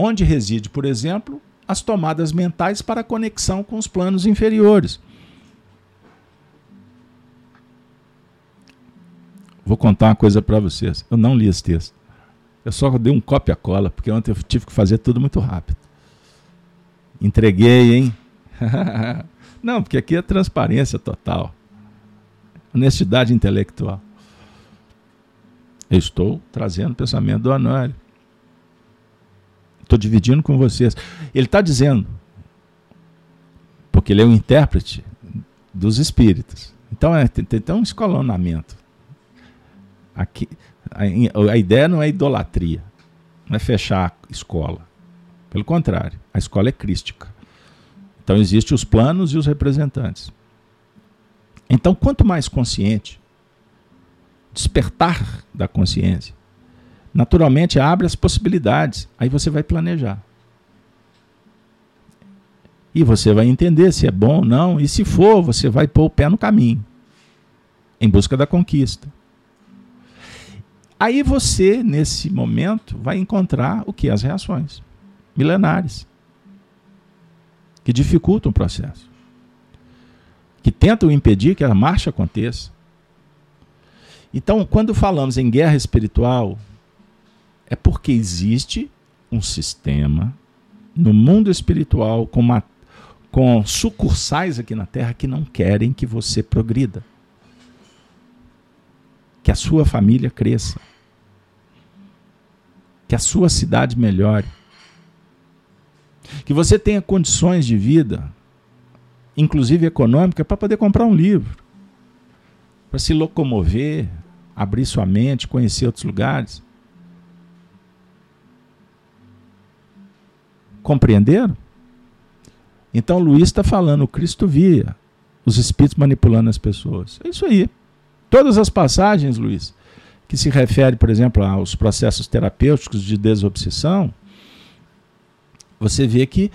onde reside, por exemplo, as tomadas mentais para conexão com os planos inferiores. Vou contar uma coisa para vocês. Eu não li esse texto. Eu só dei um cópia-cola, porque ontem eu tive que fazer tudo muito rápido. Entreguei, hein? não, porque aqui é transparência total. Honestidade intelectual. Eu estou trazendo o pensamento do Honório. Estou dividindo com vocês. Ele está dizendo, porque ele é um intérprete dos espíritos. Então é, tem, tem um escalonamento. Aqui, a, a ideia não é idolatria, não é fechar a escola. Pelo contrário, a escola é crística. Então existem os planos e os representantes. Então, quanto mais consciente, despertar da consciência, naturalmente abre as possibilidades. Aí você vai planejar. E você vai entender se é bom ou não. E se for, você vai pôr o pé no caminho em busca da conquista. Aí você, nesse momento, vai encontrar o que? As reações milenares que dificultam o processo, que tentam impedir que a marcha aconteça. Então, quando falamos em guerra espiritual, é porque existe um sistema no mundo espiritual com, uma, com sucursais aqui na Terra que não querem que você progrida. Que a sua família cresça, que a sua cidade melhore, que você tenha condições de vida, inclusive econômica, para poder comprar um livro, para se locomover, abrir sua mente, conhecer outros lugares. Compreenderam? Então Luiz está falando, Cristo via os espíritos manipulando as pessoas. É isso aí. Todas as passagens, Luiz, que se refere, por exemplo, aos processos terapêuticos de desobsessão, você vê que,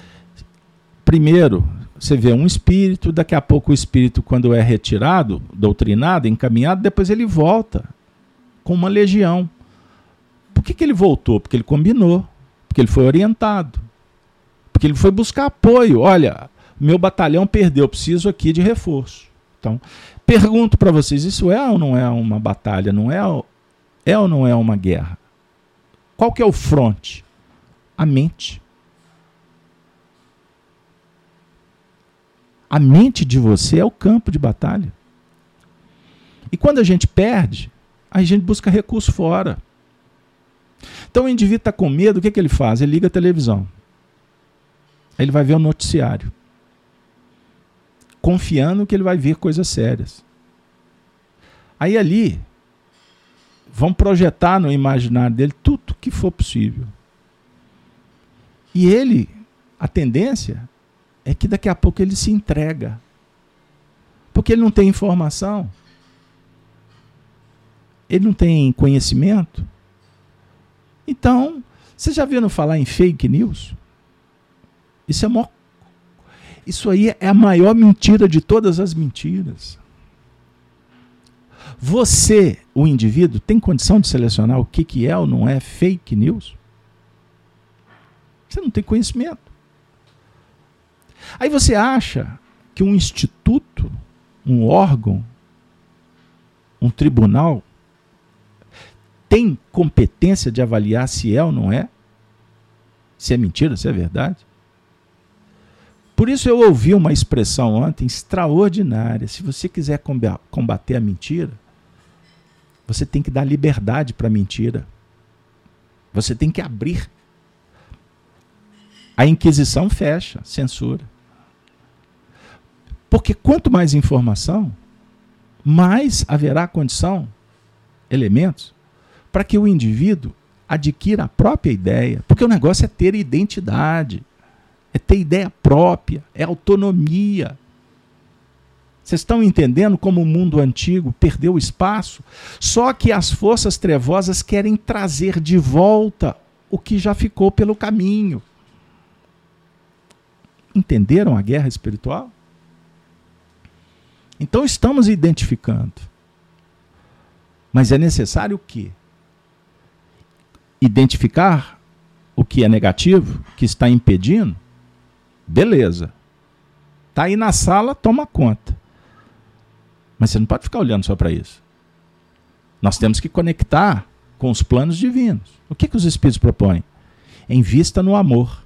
primeiro, você vê um espírito, daqui a pouco o espírito, quando é retirado, doutrinado, encaminhado, depois ele volta com uma legião. Por que, que ele voltou? Porque ele combinou, porque ele foi orientado, porque ele foi buscar apoio. Olha, meu batalhão perdeu, preciso aqui de reforço. Então, Pergunto para vocês, isso é ou não é uma batalha? Não é, é ou não é uma guerra? Qual que é o fronte? A mente. A mente de você é o campo de batalha. E quando a gente perde, a gente busca recurso fora. Então o indivíduo está com medo, o que, que ele faz? Ele liga a televisão. Ele vai ver o noticiário confiando que ele vai ver coisas sérias. Aí ali vão projetar no imaginário dele tudo que for possível. E ele, a tendência é que daqui a pouco ele se entrega. Porque ele não tem informação. Ele não tem conhecimento. Então, você já viram falar em fake news? Isso é maior, Isso aí é a maior mentira de todas as mentiras. Você, o indivíduo, tem condição de selecionar o que, que é ou não é fake news? Você não tem conhecimento. Aí você acha que um instituto, um órgão, um tribunal tem competência de avaliar se é ou não é? Se é mentira, se é verdade? Por isso eu ouvi uma expressão ontem extraordinária. Se você quiser combater a mentira, você tem que dar liberdade para a mentira. Você tem que abrir. A Inquisição fecha, censura. Porque quanto mais informação, mais haverá condição, elementos, para que o indivíduo adquira a própria ideia. Porque o negócio é ter identidade, é ter ideia própria, é autonomia. Vocês estão entendendo como o mundo antigo perdeu espaço? Só que as forças trevosas querem trazer de volta o que já ficou pelo caminho. Entenderam a guerra espiritual? Então estamos identificando. Mas é necessário o quê? Identificar o que é negativo, que está impedindo. Beleza. Está aí na sala, toma conta. Mas você não pode ficar olhando só para isso. Nós temos que conectar com os planos divinos. O que, que os Espíritos propõem? Invista no amor.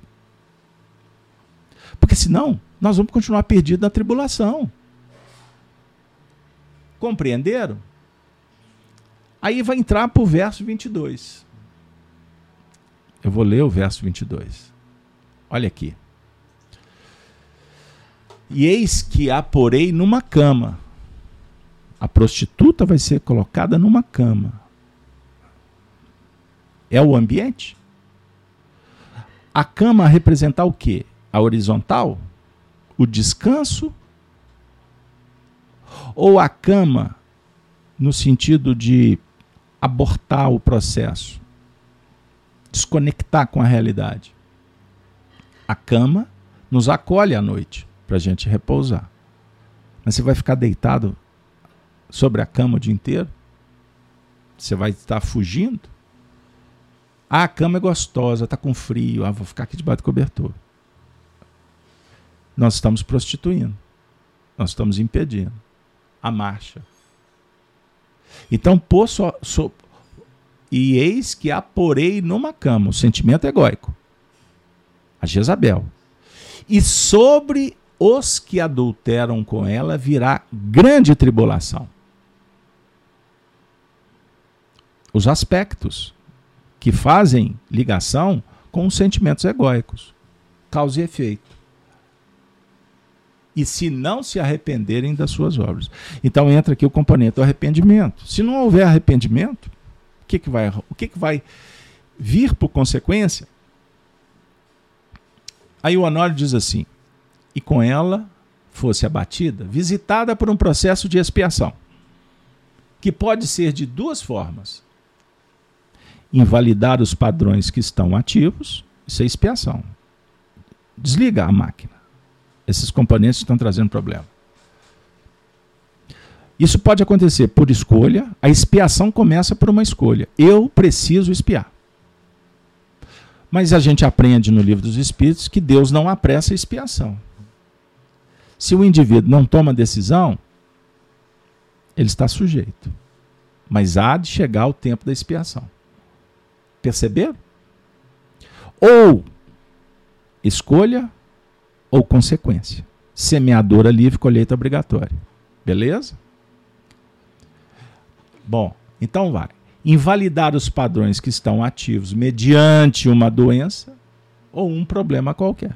Porque senão, nós vamos continuar perdidos na tribulação. Compreenderam? Aí vai entrar para o verso 22. Eu vou ler o verso 22. Olha aqui. E eis que a porei numa cama. A prostituta vai ser colocada numa cama. É o ambiente? A cama representar o quê? A horizontal? O descanso ou a cama, no sentido de abortar o processo, desconectar com a realidade. A cama nos acolhe à noite para a gente repousar. Mas você vai ficar deitado sobre a cama o dia inteiro? Você vai estar fugindo? Ah, a cama é gostosa, está com frio, ah, vou ficar aqui debaixo do cobertor. Nós estamos prostituindo. Nós estamos impedindo a marcha. Então, pô, só, só, e eis que a porei numa cama, o sentimento egóico, a Jezabel. E sobre os que adulteram com ela virá grande tribulação. Os aspectos que fazem ligação com os sentimentos egóicos, causa e efeito e se não se arrependerem das suas obras. Então entra aqui o componente do arrependimento. Se não houver arrependimento, o que, que, vai, o que, que vai vir por consequência? Aí o Honório diz assim: e com ela fosse abatida, visitada por um processo de expiação, que pode ser de duas formas: invalidar os padrões que estão ativos, isso é expiação. Desliga a máquina esses componentes estão trazendo problema. Isso pode acontecer por escolha, a expiação começa por uma escolha. Eu preciso espiar. Mas a gente aprende no livro dos Espíritos que Deus não apressa a expiação. Se o indivíduo não toma decisão, ele está sujeito. Mas há de chegar o tempo da expiação. Perceberam? Ou escolha ou consequência. Semeadora livre, colheita obrigatória. Beleza? Bom, então vai. Invalidar os padrões que estão ativos mediante uma doença ou um problema qualquer.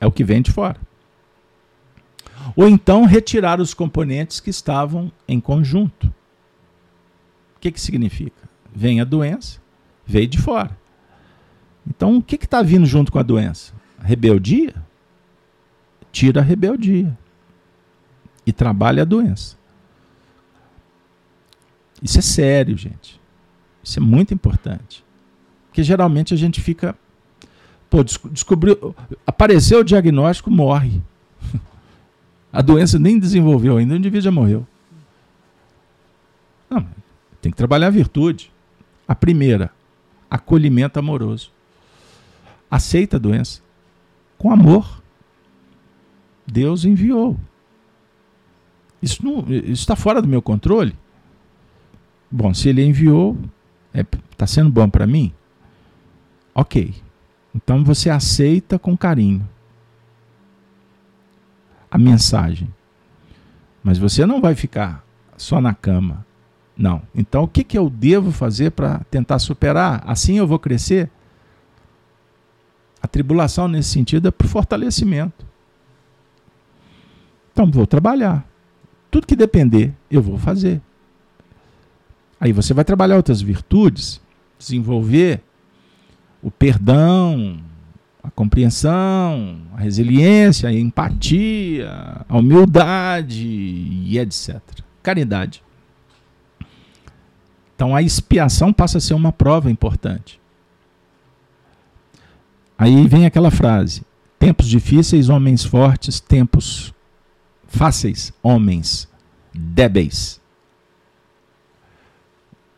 É o que vem de fora. Ou então retirar os componentes que estavam em conjunto. O que, que significa? Vem a doença, veio de fora. Então, o que está vindo junto com a doença? rebeldia? tira a rebeldia e trabalha a doença. Isso é sério, gente. Isso é muito importante. Porque geralmente a gente fica. Pô, descobriu. Apareceu o diagnóstico, morre. A doença nem desenvolveu ainda, o indivíduo já morreu. Não, tem que trabalhar a virtude. A primeira, acolhimento amoroso. Aceita a doença com amor. Deus enviou. Isso está fora do meu controle. Bom, se ele enviou, está é, tá sendo bom para mim? Ok. Então você aceita com carinho a mensagem. Mas você não vai ficar só na cama. Não. Então o que, que eu devo fazer para tentar superar? Assim eu vou crescer? A tribulação nesse sentido é para fortalecimento. Então vou trabalhar. Tudo que depender, eu vou fazer. Aí você vai trabalhar outras virtudes, desenvolver o perdão, a compreensão, a resiliência, a empatia, a humildade e etc. Caridade. Então a expiação passa a ser uma prova importante. Aí vem aquela frase: tempos difíceis, homens fortes, tempos fáceis, homens débeis.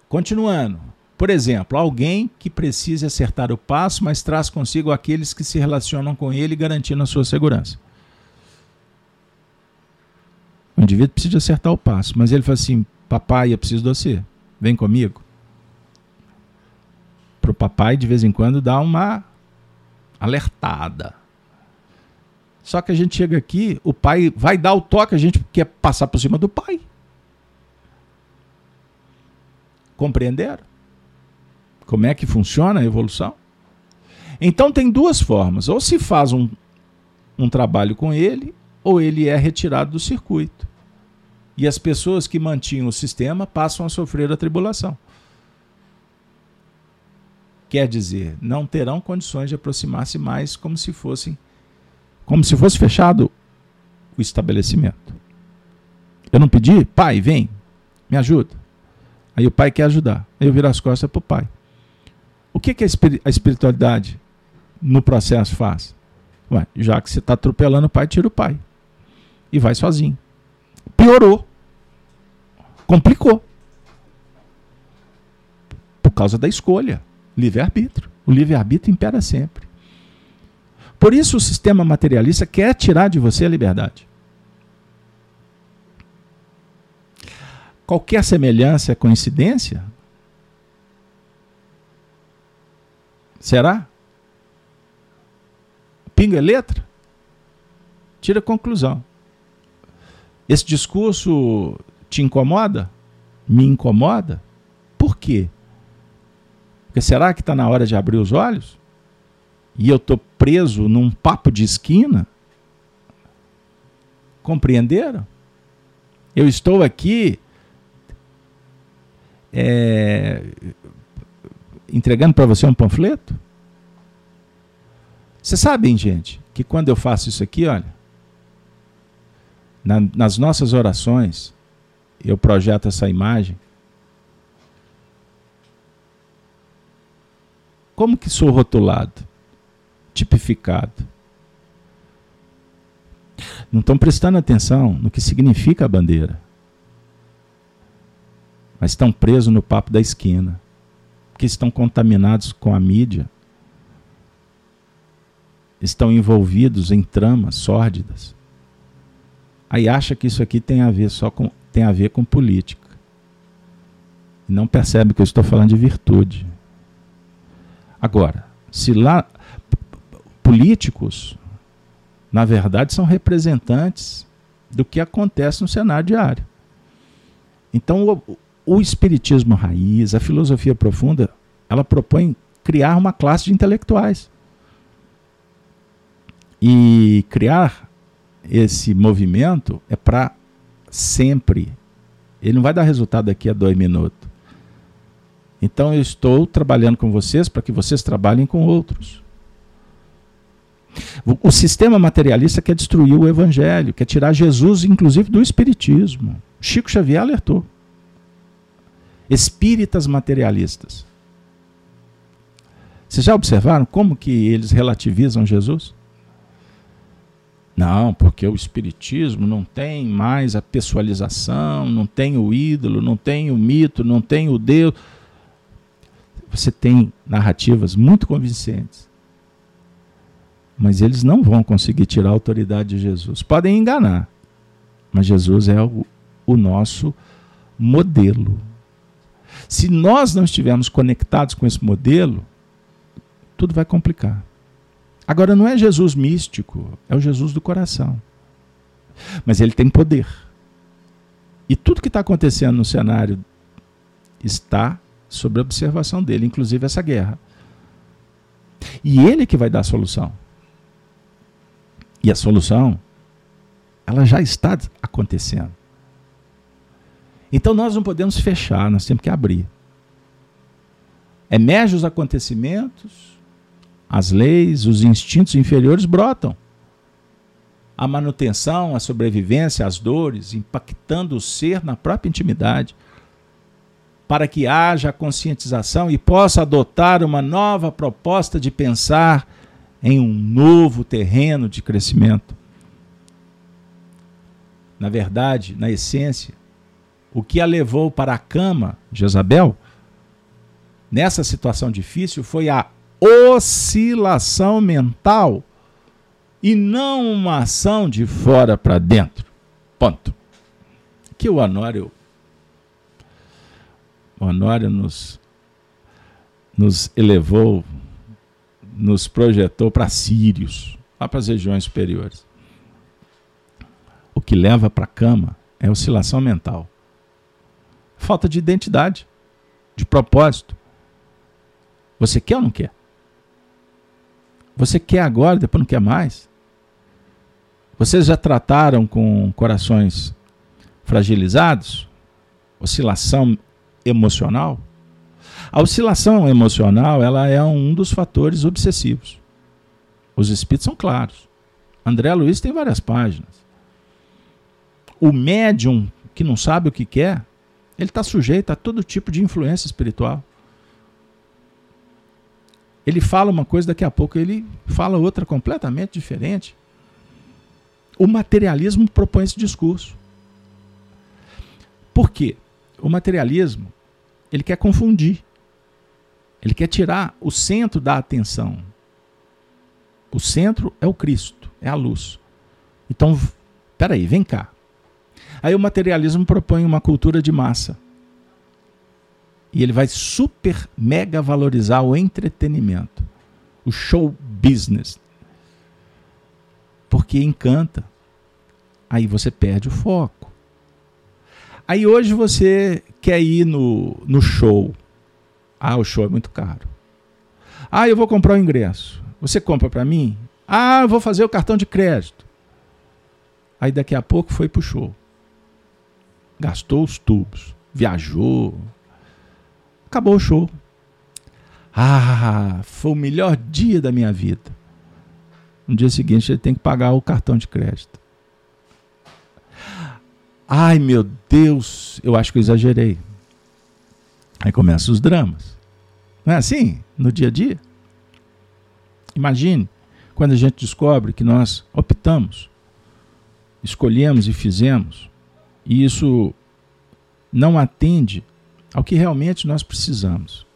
Continuando. Por exemplo, alguém que precisa acertar o passo, mas traz consigo aqueles que se relacionam com ele, garantindo a sua segurança. O indivíduo precisa acertar o passo, mas ele fala assim: Papai, eu preciso de você, vem comigo. Para o papai, de vez em quando, dar uma alertada. Só que a gente chega aqui, o pai vai dar o toque, a gente quer passar por cima do pai. Compreenderam? Como é que funciona a evolução? Então tem duas formas: ou se faz um, um trabalho com ele, ou ele é retirado do circuito. E as pessoas que mantinham o sistema passam a sofrer a tribulação. Quer dizer, não terão condições de aproximar-se mais como se fossem como se fosse fechado o estabelecimento. Eu não pedi, pai, vem, me ajuda. Aí o pai quer ajudar. Aí eu viro as costas para o pai. O que, que a espiritualidade no processo faz? Ué, já que você está atropelando o pai, tira o pai. E vai sozinho. Piorou. Complicou. Por causa da escolha. Livre-arbítrio. O livre-arbítrio impera sempre. Por isso o sistema materialista quer tirar de você a liberdade. Qualquer semelhança é coincidência? Será? Pinga letra? Tira conclusão. Esse discurso te incomoda? Me incomoda? Por quê? Porque será que está na hora de abrir os olhos? e eu estou preso num papo de esquina? Compreenderam? Eu estou aqui é, entregando para você um panfleto? Vocês sabem, gente, que quando eu faço isso aqui, olha, na, nas nossas orações, eu projeto essa imagem. Como que sou rotulado? tipificado. Não estão prestando atenção no que significa a bandeira. Mas estão presos no papo da esquina. Porque estão contaminados com a mídia. Estão envolvidos em tramas sórdidas. Aí acha que isso aqui tem a ver só com tem a ver com política. Não percebe que eu estou falando de virtude. Agora, se lá políticos, na verdade, são representantes do que acontece no cenário diário. Então, o, o espiritismo raiz, a filosofia profunda, ela propõe criar uma classe de intelectuais. E criar esse movimento é para sempre. Ele não vai dar resultado daqui a dois minutos. Então eu estou trabalhando com vocês para que vocês trabalhem com outros. O sistema materialista quer destruir o evangelho, quer tirar Jesus, inclusive, do espiritismo. Chico Xavier alertou. Espíritas materialistas. Vocês já observaram como que eles relativizam Jesus? Não, porque o espiritismo não tem mais a pessoalização, não tem o ídolo, não tem o mito, não tem o Deus. Você tem narrativas muito convincentes. Mas eles não vão conseguir tirar a autoridade de Jesus. Podem enganar, mas Jesus é o, o nosso modelo. Se nós não estivermos conectados com esse modelo, tudo vai complicar. Agora, não é Jesus místico, é o Jesus do coração. Mas ele tem poder. E tudo que está acontecendo no cenário está sob a observação dele, inclusive essa guerra. E ele que vai dar a solução. E a solução, ela já está acontecendo. Então nós não podemos fechar, nós temos que abrir. Emerge os acontecimentos, as leis, os instintos inferiores brotam. A manutenção, a sobrevivência, as dores, impactando o ser na própria intimidade, para que haja conscientização e possa adotar uma nova proposta de pensar em um novo terreno de crescimento. Na verdade, na essência, o que a levou para a cama, Jezabel, nessa situação difícil, foi a oscilação mental e não uma ação de fora para dentro. Ponto. Que o Honório, o Honório nos, nos elevou, nos projetou para Sírios, lá para as regiões superiores. O que leva para a cama é oscilação mental. Falta de identidade, de propósito. Você quer ou não quer? Você quer agora, depois não quer mais? Vocês já trataram com corações fragilizados? Oscilação emocional? A oscilação emocional ela é um dos fatores obsessivos. Os espíritos são claros. André Luiz tem várias páginas. O médium que não sabe o que quer, ele está sujeito a todo tipo de influência espiritual. Ele fala uma coisa, daqui a pouco ele fala outra completamente diferente. O materialismo propõe esse discurso. Por quê? O materialismo, ele quer confundir. Ele quer tirar o centro da atenção. O centro é o Cristo, é a luz. Então, peraí, vem cá. Aí o materialismo propõe uma cultura de massa. E ele vai super mega valorizar o entretenimento, o show business. Porque encanta. Aí você perde o foco. Aí hoje você quer ir no, no show. Ah, o show é muito caro. Ah, eu vou comprar o ingresso. Você compra para mim? Ah, eu vou fazer o cartão de crédito. Aí daqui a pouco foi pro show gastou os tubos, viajou. Acabou o show. Ah, foi o melhor dia da minha vida. No dia seguinte ele tem que pagar o cartão de crédito. Ai meu Deus, eu acho que eu exagerei. Aí começam os dramas. Não é assim? No dia a dia? Imagine quando a gente descobre que nós optamos, escolhemos e fizemos e isso não atende ao que realmente nós precisamos.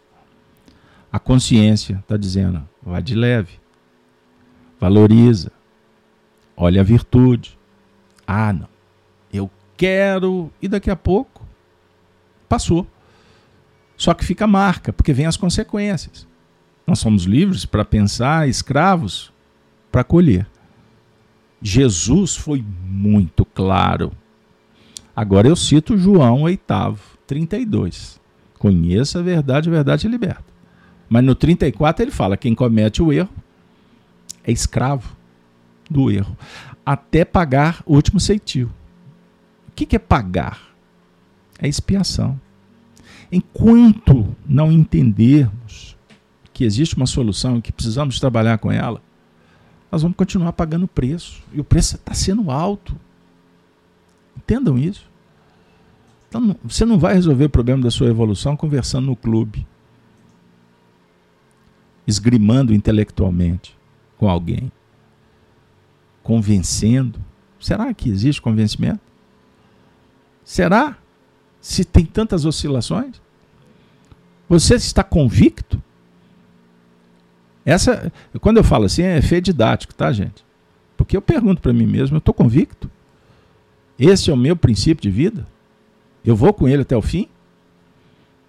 A consciência está dizendo: vai de leve, valoriza, olha a virtude. Ah, não, eu quero, e daqui a pouco passou. Só que fica marca, porque vem as consequências. Nós somos livres para pensar, escravos para colher. Jesus foi muito claro Agora eu cito João 8, 32. Conheça a verdade, a verdade liberta. Mas no 34 ele fala: quem comete o erro é escravo do erro, até pagar o último ceitil. O que é pagar? É expiação. Enquanto não entendermos que existe uma solução e que precisamos trabalhar com ela, nós vamos continuar pagando o preço. E o preço está sendo alto. Entendam isso. Então, você não vai resolver o problema da sua evolução conversando no clube, esgrimando intelectualmente com alguém, convencendo. Será que existe convencimento? Será? Se tem tantas oscilações? Você está convicto? Essa, quando eu falo assim, é fé didático, tá, gente? Porque eu pergunto para mim mesmo, eu estou convicto? Esse é o meu princípio de vida? Eu vou com ele até o fim?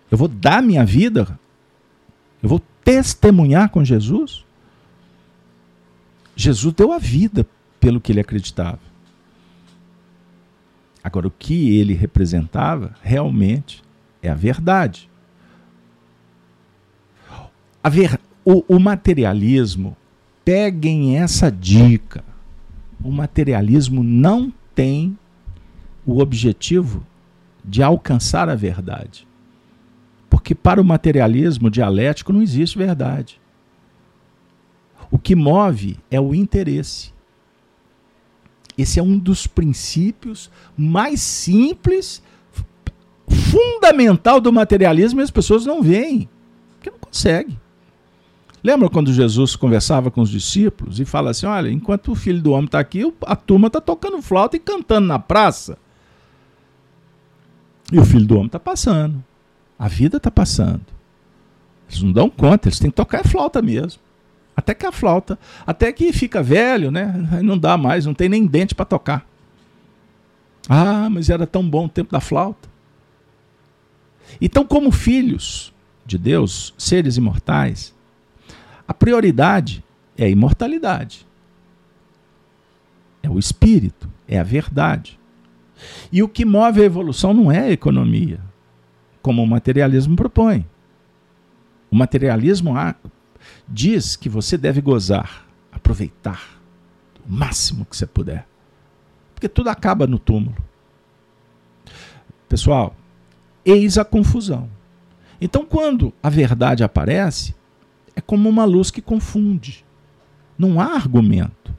Eu vou dar minha vida? Eu vou testemunhar com Jesus? Jesus deu a vida pelo que ele acreditava. Agora, o que ele representava realmente é a verdade. A ver, o, o materialismo, peguem essa dica. O materialismo não tem o objetivo de alcançar a verdade. Porque para o materialismo dialético não existe verdade. O que move é o interesse. Esse é um dos princípios mais simples, fundamental do materialismo e as pessoas não veem, porque não conseguem. Lembra quando Jesus conversava com os discípulos e fala assim: olha, enquanto o filho do homem está aqui, a turma está tocando flauta e cantando na praça. E o filho do homem está passando. A vida está passando. Eles não dão conta, eles têm que tocar a flauta mesmo. Até que a flauta, até que fica velho, né? Não dá mais, não tem nem dente para tocar. Ah, mas era tão bom o tempo da flauta. Então, como filhos de Deus, seres imortais, a prioridade é a imortalidade. É o espírito, é a verdade. E o que move a evolução não é a economia, como o materialismo propõe. O materialismo diz que você deve gozar, aproveitar o máximo que você puder. Porque tudo acaba no túmulo. Pessoal, eis a confusão. Então, quando a verdade aparece, é como uma luz que confunde. Não há argumento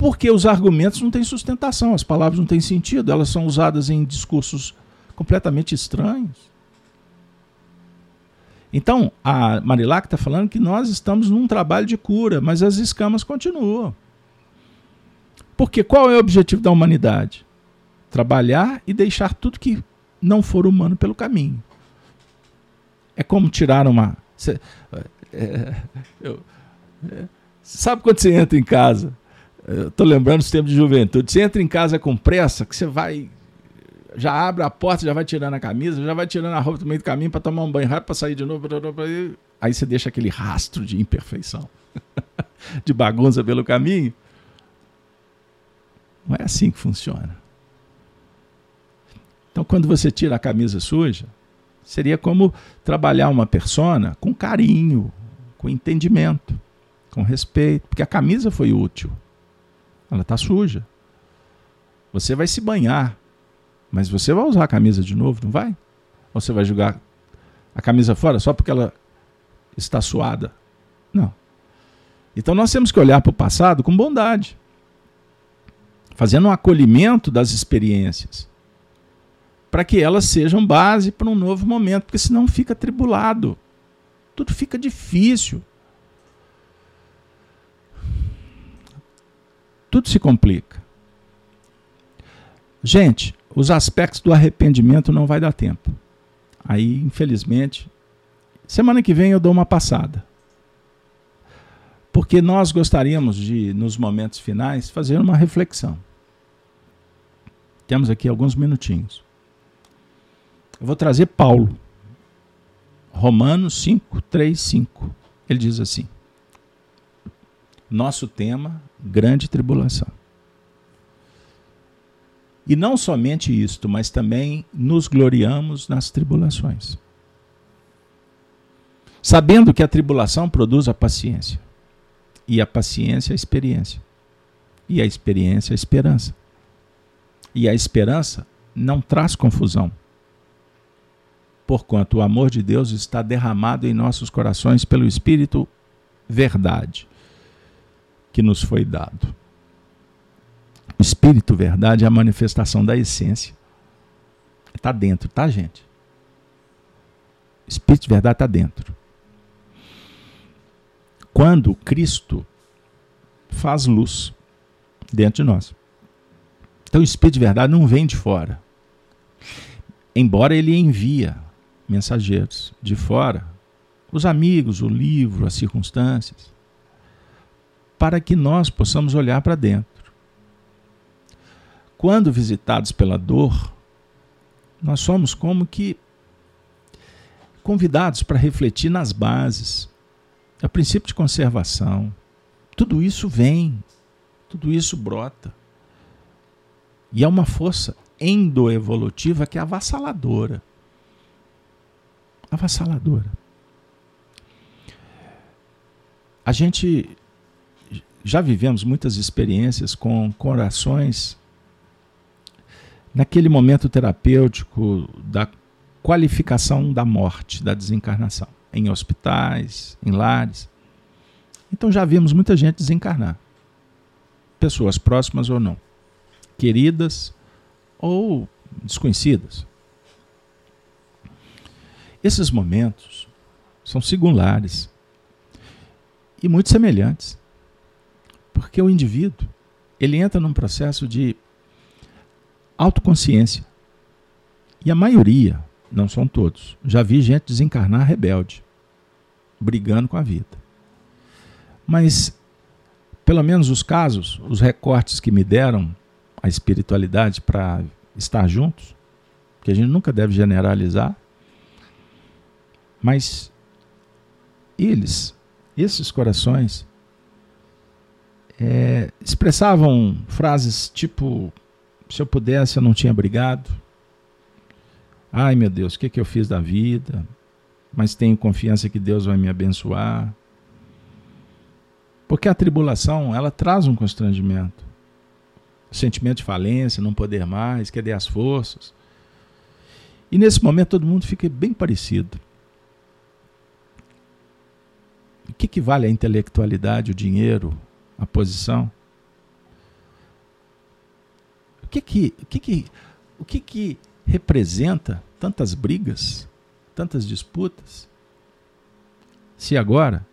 porque os argumentos não têm sustentação, as palavras não têm sentido, elas são usadas em discursos completamente estranhos. Então, a Marilac está falando que nós estamos num trabalho de cura, mas as escamas continuam. Porque qual é o objetivo da humanidade? Trabalhar e deixar tudo que não for humano pelo caminho. É como tirar uma. Cê, é, eu, é, sabe quando você entra em casa Estou lembrando os tempos de juventude. Você entra em casa com pressa, que você vai. Já abre a porta, já vai tirando a camisa, já vai tirando a roupa do meio do caminho para tomar um banho rápido, para sair de novo. Aí você deixa aquele rastro de imperfeição, de bagunça pelo caminho. Não é assim que funciona. Então, quando você tira a camisa suja, seria como trabalhar uma persona com carinho, com entendimento, com respeito, porque a camisa foi útil. Ela está suja. Você vai se banhar, mas você vai usar a camisa de novo, não vai? Ou você vai jogar a camisa fora só porque ela está suada? Não. Então nós temos que olhar para o passado com bondade, fazendo um acolhimento das experiências, para que elas sejam base para um novo momento, porque senão fica tribulado, tudo fica difícil. Tudo se complica. Gente, os aspectos do arrependimento não vai dar tempo. Aí, infelizmente, semana que vem eu dou uma passada. Porque nós gostaríamos de, nos momentos finais, fazer uma reflexão. Temos aqui alguns minutinhos. Eu vou trazer Paulo. Romanos 5, 3, 5. Ele diz assim: Nosso tema grande tribulação. E não somente isto, mas também nos gloriamos nas tribulações. Sabendo que a tribulação produz a paciência, e a paciência a experiência, e a experiência a esperança. E a esperança não traz confusão, porquanto o amor de Deus está derramado em nossos corações pelo Espírito verdade que nos foi dado. O Espírito Verdade é a manifestação da essência. Está dentro, tá, gente? Espírito de verdade está dentro. Quando Cristo faz luz dentro de nós. Então o Espírito de verdade não vem de fora. Embora ele envia mensageiros de fora, os amigos, o livro, as circunstâncias, para que nós possamos olhar para dentro. Quando visitados pela dor, nós somos como que convidados para refletir nas bases, a princípio de conservação. Tudo isso vem, tudo isso brota. E é uma força endoevolutiva que é avassaladora. Avassaladora. A gente já vivemos muitas experiências com corações naquele momento terapêutico da qualificação da morte, da desencarnação, em hospitais, em lares. Então já vimos muita gente desencarnar. Pessoas próximas ou não, queridas ou desconhecidas. Esses momentos são singulares e muito semelhantes. Porque o indivíduo, ele entra num processo de autoconsciência. E a maioria, não são todos. Já vi gente desencarnar rebelde, brigando com a vida. Mas, pelo menos os casos, os recortes que me deram a espiritualidade para estar juntos, que a gente nunca deve generalizar, mas eles, esses corações, é, expressavam frases tipo: se eu pudesse, eu não tinha brigado Ai meu Deus, o que, que eu fiz da vida? Mas tenho confiança que Deus vai me abençoar. Porque a tribulação, ela traz um constrangimento. Sentimento de falência, não poder mais, querer as forças. E nesse momento todo mundo fica bem parecido. O que, que vale a intelectualidade, o dinheiro, a posição? O que que, o que, que, o que, que representa tantas brigas, tantas disputas? Se agora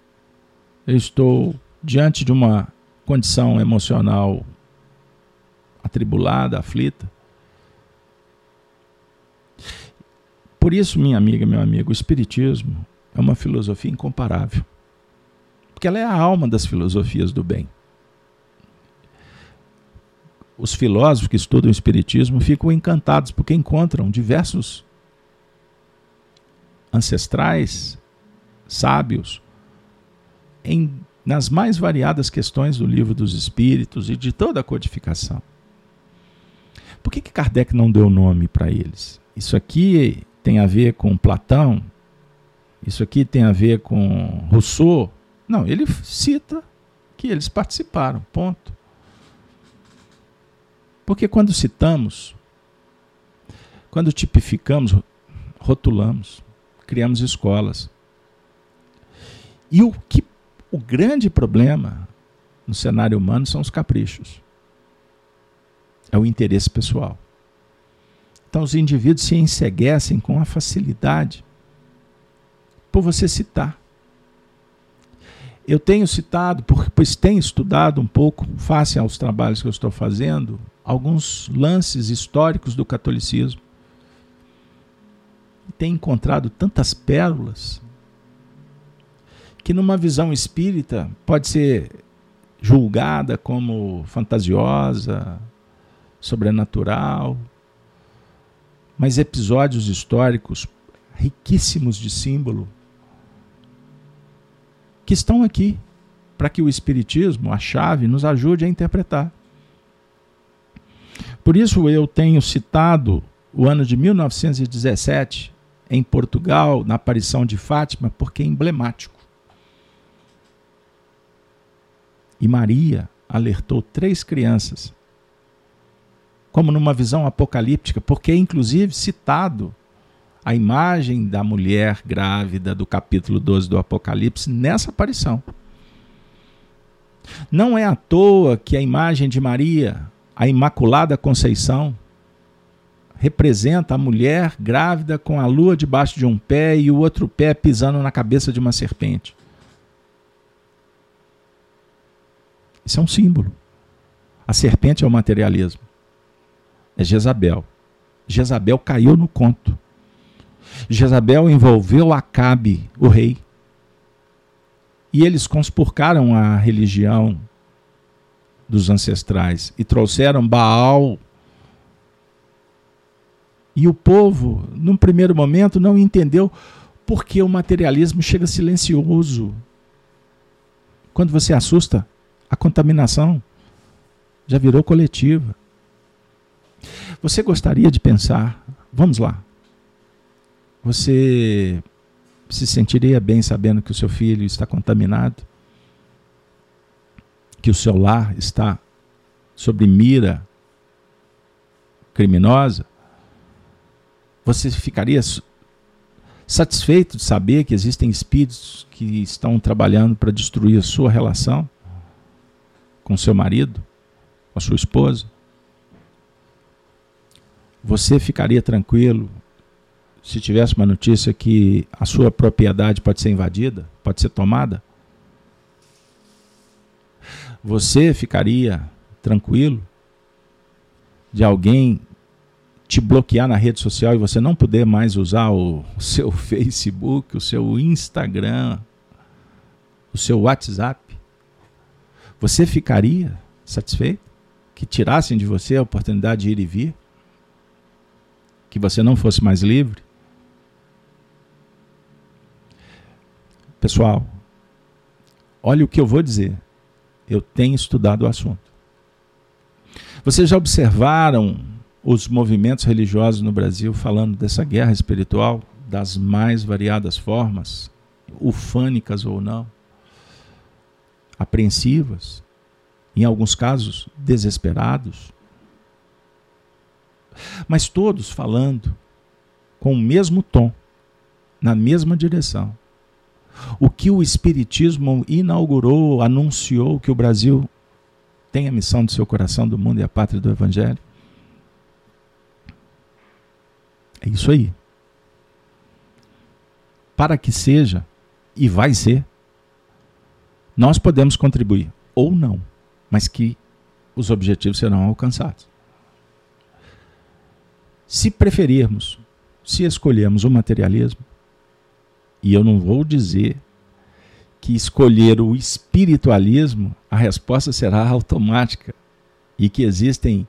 eu estou diante de uma condição emocional atribulada, aflita, por isso, minha amiga, meu amigo, o Espiritismo é uma filosofia incomparável. Porque ela é a alma das filosofias do bem os filósofos que estudam o Espiritismo ficam encantados porque encontram diversos ancestrais, sábios, em, nas mais variadas questões do livro dos Espíritos e de toda a codificação. Por que, que Kardec não deu nome para eles? Isso aqui tem a ver com Platão? Isso aqui tem a ver com Rousseau? Não, ele cita que eles participaram, ponto. Porque quando citamos, quando tipificamos, rotulamos, criamos escolas. E o que o grande problema no cenário humano são os caprichos. É o interesse pessoal. Então os indivíduos se enseguecem com a facilidade por você citar. Eu tenho citado, pois tenho estudado um pouco, face aos trabalhos que eu estou fazendo, alguns lances históricos do catolicismo. Tem encontrado tantas pérolas que, numa visão espírita, pode ser julgada como fantasiosa, sobrenatural, mas episódios históricos riquíssimos de símbolo que estão aqui para que o Espiritismo, a chave, nos ajude a interpretar. Por isso eu tenho citado o ano de 1917 em Portugal, na aparição de Fátima, porque é emblemático. E Maria alertou três crianças, como numa visão apocalíptica, porque é inclusive citado a imagem da mulher grávida do capítulo 12 do Apocalipse nessa aparição. Não é à toa que a imagem de Maria a Imaculada Conceição, representa a mulher grávida com a lua debaixo de um pé e o outro pé pisando na cabeça de uma serpente. Isso é um símbolo. A serpente é o materialismo. É Jezabel. Jezabel caiu no conto. Jezabel envolveu Acabe, o rei. E eles conspurcaram a religião dos ancestrais e trouxeram Baal. E o povo, num primeiro momento, não entendeu porque o materialismo chega silencioso. Quando você assusta, a contaminação já virou coletiva. Você gostaria de pensar, vamos lá, você se sentiria bem sabendo que o seu filho está contaminado? Que o seu lar está sob mira criminosa? Você ficaria satisfeito de saber que existem espíritos que estão trabalhando para destruir a sua relação com seu marido, com a sua esposa? Você ficaria tranquilo se tivesse uma notícia que a sua propriedade pode ser invadida, pode ser tomada? Você ficaria tranquilo de alguém te bloquear na rede social e você não poder mais usar o, seu Facebook, o seu Instagram, o seu WhatsApp? Você ficaria satisfeito que tirassem de você a oportunidade de ir e vir? Que você não fosse mais livre? Pessoal, olha o que eu vou dizer. Eu tenho estudado o assunto. Vocês já observaram os movimentos religiosos no Brasil falando dessa guerra espiritual das mais variadas formas, ufânicas ou não, apreensivas, em alguns casos desesperados, mas todos falando com o mesmo tom, na mesma direção o que o Espiritismo inaugurou, anunciou que o Brasil tem a missão do seu coração do mundo e a pátria do Evangelho. É isso aí. Para que seja, e vai ser, nós podemos contribuir, ou não, mas que os objetivos serão alcançados. Se preferirmos, se escolhermos o materialismo, e eu não vou dizer que escolher o espiritualismo, a resposta será automática e que existem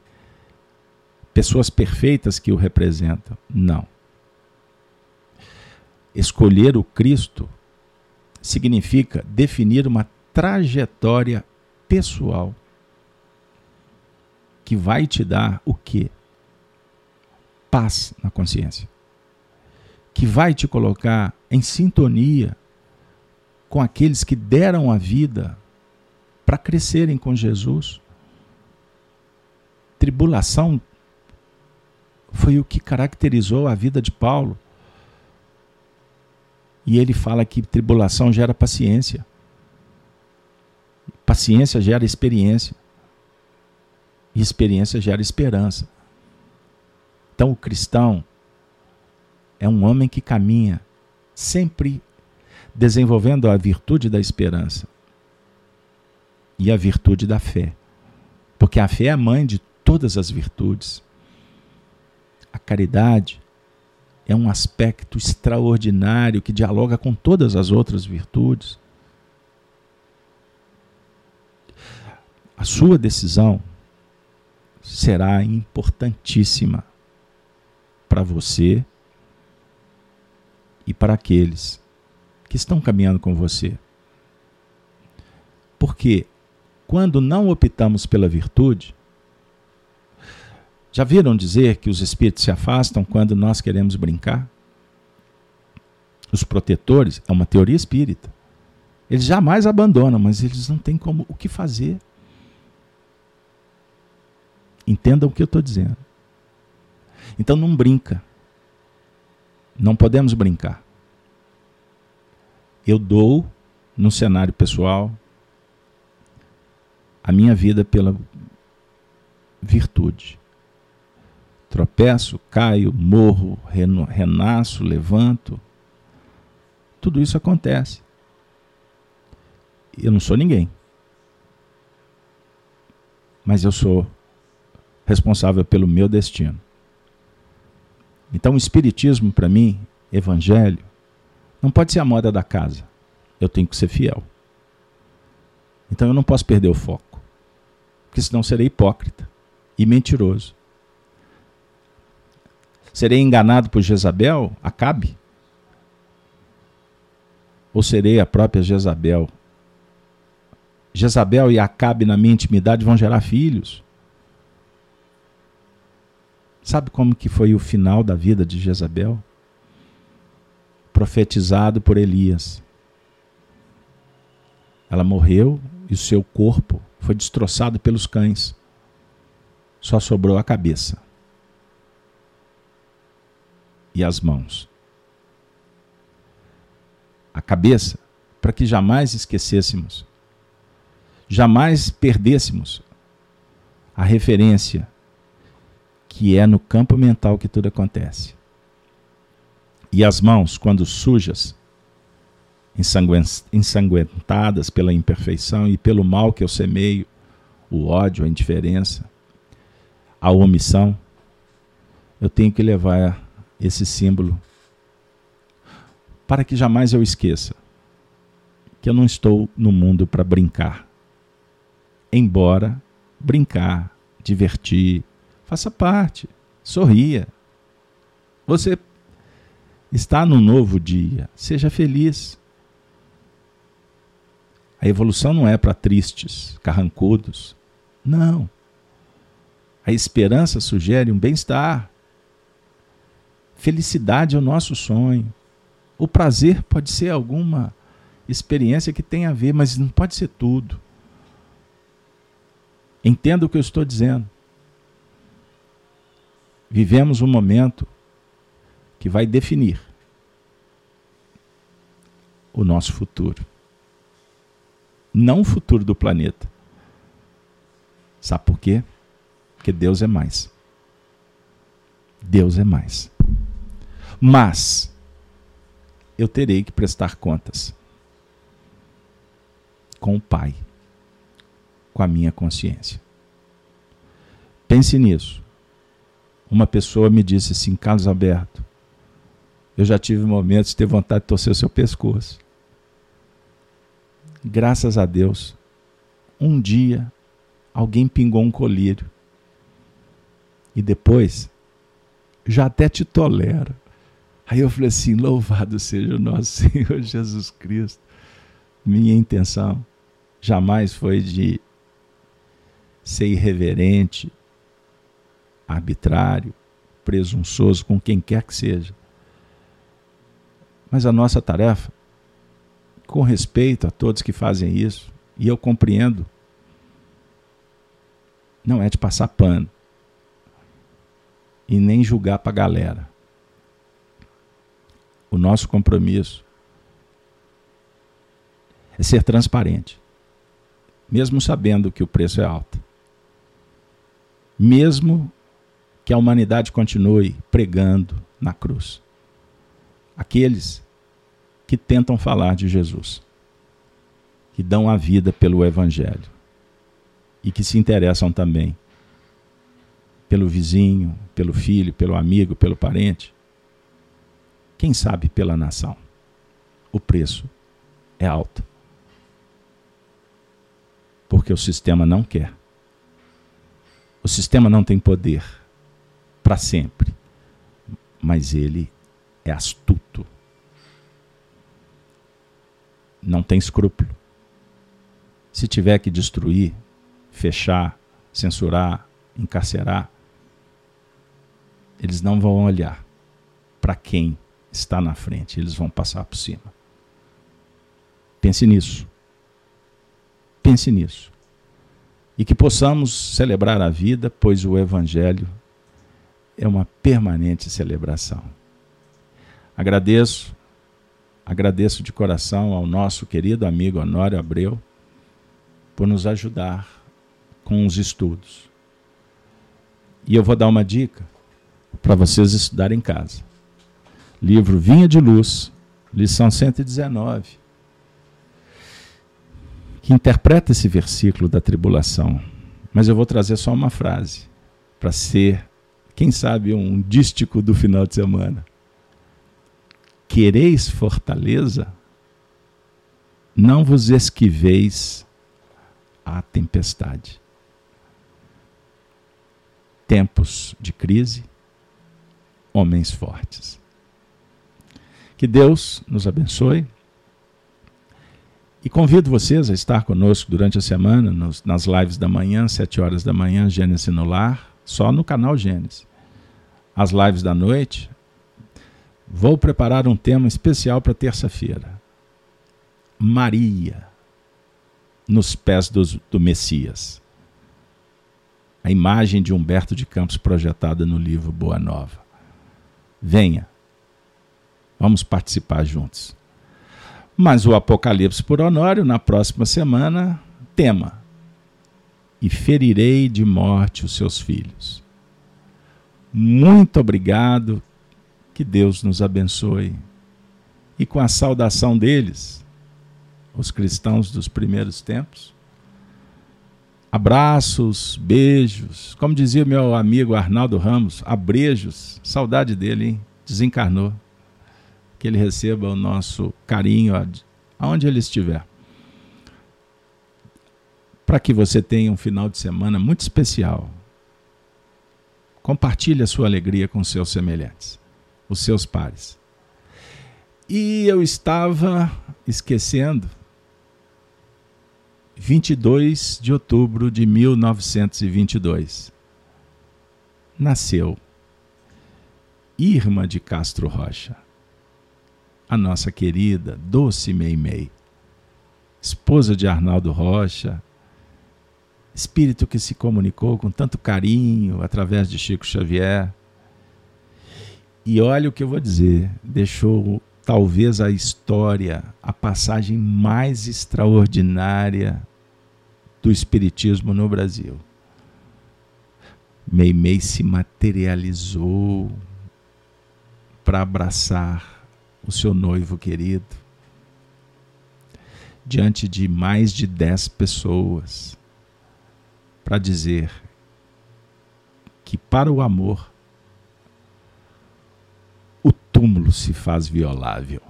pessoas perfeitas que o representam. Não. Escolher o Cristo significa definir uma trajetória pessoal que vai te dar o quê? Paz na consciência que vai te colocar em sintonia com aqueles que deram a vida para crescerem com Jesus. Tribulação foi o que caracterizou a vida de Paulo. E ele fala que tribulação gera paciência. Paciência gera experiência. E experiência gera esperança. Então o cristão é um homem que caminha sempre desenvolvendo a virtude da esperança e a virtude da fé. Porque a fé é a mãe de todas as virtudes. A caridade é um aspecto extraordinário que dialoga com todas as outras virtudes. A sua decisão será importantíssima para você e para aqueles que estão caminhando com você. Porque quando não optamos pela virtude, já viram dizer que os espíritos se afastam quando nós queremos brincar? Os protetores é uma teoria espírita. Eles jamais abandonam, mas eles não têm como o que fazer. Entendam o que eu estou dizendo. Então não brinca. Não podemos brincar. Eu dou, no cenário pessoal, a minha vida pela virtude. Tropeço, caio, morro, renasço, levanto. Tudo isso acontece. Eu não sou ninguém. Mas eu sou responsável pelo meu destino. Então, o Espiritismo, para mim, Evangelho, não pode ser a moda da casa. Eu tenho que ser fiel. Então, eu não posso perder o foco. Porque senão serei hipócrita e mentiroso. Serei enganado por Jezabel? Acabe? Ou serei a própria Jezabel? Jezabel e Acabe na minha intimidade vão gerar filhos. Sabe como que foi o final da vida de Jezabel? Profetizado por Elias. Ela morreu e o seu corpo foi destroçado pelos cães. Só sobrou a cabeça e as mãos. A cabeça, para que jamais esquecêssemos, jamais perdêssemos a referência que é no campo mental que tudo acontece. E as mãos, quando sujas, ensanguentadas pela imperfeição e pelo mal que eu semeio, o ódio, a indiferença, a omissão, eu tenho que levar esse símbolo para que jamais eu esqueça que eu não estou no mundo para brincar. Embora brincar, divertir, Faça parte, sorria. Você está num novo dia, seja feliz. A evolução não é para tristes, carrancudos. Não. A esperança sugere um bem-estar. Felicidade é o nosso sonho. O prazer pode ser alguma experiência que tenha a ver, mas não pode ser tudo. Entenda o que eu estou dizendo vivemos um momento que vai definir o nosso futuro. Não o futuro do planeta. Sabe por quê? Porque Deus é mais. Deus é mais. Mas eu terei que prestar contas com o Pai, com a minha consciência. Pense nisso uma pessoa me disse assim, Carlos Alberto, eu já tive momentos de ter vontade de torcer o seu pescoço. Graças a Deus, um dia alguém pingou um colírio. E depois, já até te tolero. Aí eu falei assim: louvado seja o nosso Senhor Jesus Cristo. Minha intenção jamais foi de ser irreverente, arbitrário, presunçoso com quem quer que seja. Mas a nossa tarefa, com respeito a todos que fazem isso, e eu compreendo, não é de passar pano e nem julgar para a galera. O nosso compromisso é ser transparente, mesmo sabendo que o preço é alto. Mesmo que a humanidade continue pregando na cruz. Aqueles que tentam falar de Jesus, que dão a vida pelo Evangelho e que se interessam também pelo vizinho, pelo filho, pelo amigo, pelo parente, quem sabe pela nação. O preço é alto. Porque o sistema não quer. O sistema não tem poder para sempre. Mas ele é astuto. Não tem escrúpulo. Se tiver que destruir, fechar, censurar, encarcerar, eles não vão olhar para quem está na frente, eles vão passar por cima. Pense nisso. Pense nisso. E que possamos celebrar a vida, pois o Evangelho é uma permanente celebração. Agradeço, agradeço de coração ao nosso querido amigo Honório Abreu por nos ajudar com os estudos. E eu vou dar uma dica. para vocês estudarem em casa. Livro Vinha de Luz, lição 119, que interpreta esse versículo da tribulação. Mas eu vou trazer só uma frase, para ser, quem sabe, um dístico do final de semana. Quereis fortaleza? Não vos esquiveis à tempestade. Tempos de crise, homens fortes. Que Deus nos abençoe. E convido vocês a estar conosco durante a semana, nos, nas lives da manhã, 7 horas da manhã, Gênesis no Lar, só no canal Gênesis. As lives da noite, vou preparar um tema especial para terça-feira. Maria, nos pés do, do Messias. A imagem de Humberto de Campos projetada no livro Boa Nova. Venha, vamos participar juntos. Mas o Apocalipse por Honório, na próxima semana, tema: E ferirei de morte os seus filhos. Muito obrigado, que Deus nos abençoe. E com a saudação deles, os cristãos dos primeiros tempos, abraços, beijos, como dizia meu amigo Arnaldo Ramos, abrejos, saudade dele, hein? desencarnou que ele receba o nosso carinho aonde ele estiver. Para que você tenha um final de semana muito especial. Compartilhe a sua alegria com seus semelhantes, os seus pares. E eu estava esquecendo 22 de outubro de 1922. Nasceu Irma de Castro Rocha a nossa querida, doce Meimei, esposa de Arnaldo Rocha, espírito que se comunicou com tanto carinho através de Chico Xavier. E olha o que eu vou dizer, deixou talvez a história, a passagem mais extraordinária do espiritismo no Brasil. Meimei se materializou para abraçar o seu noivo querido, diante de mais de dez pessoas, para dizer que para o amor o túmulo se faz violável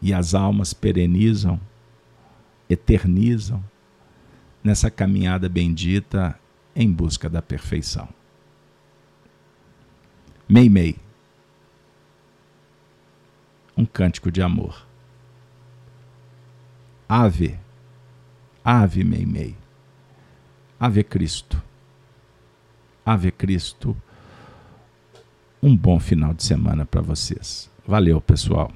e as almas perenizam, eternizam nessa caminhada bendita em busca da perfeição. Meimei um cântico de amor. Ave, Ave Meimei, Ave Cristo, Ave Cristo. Um bom final de semana para vocês. Valeu, pessoal.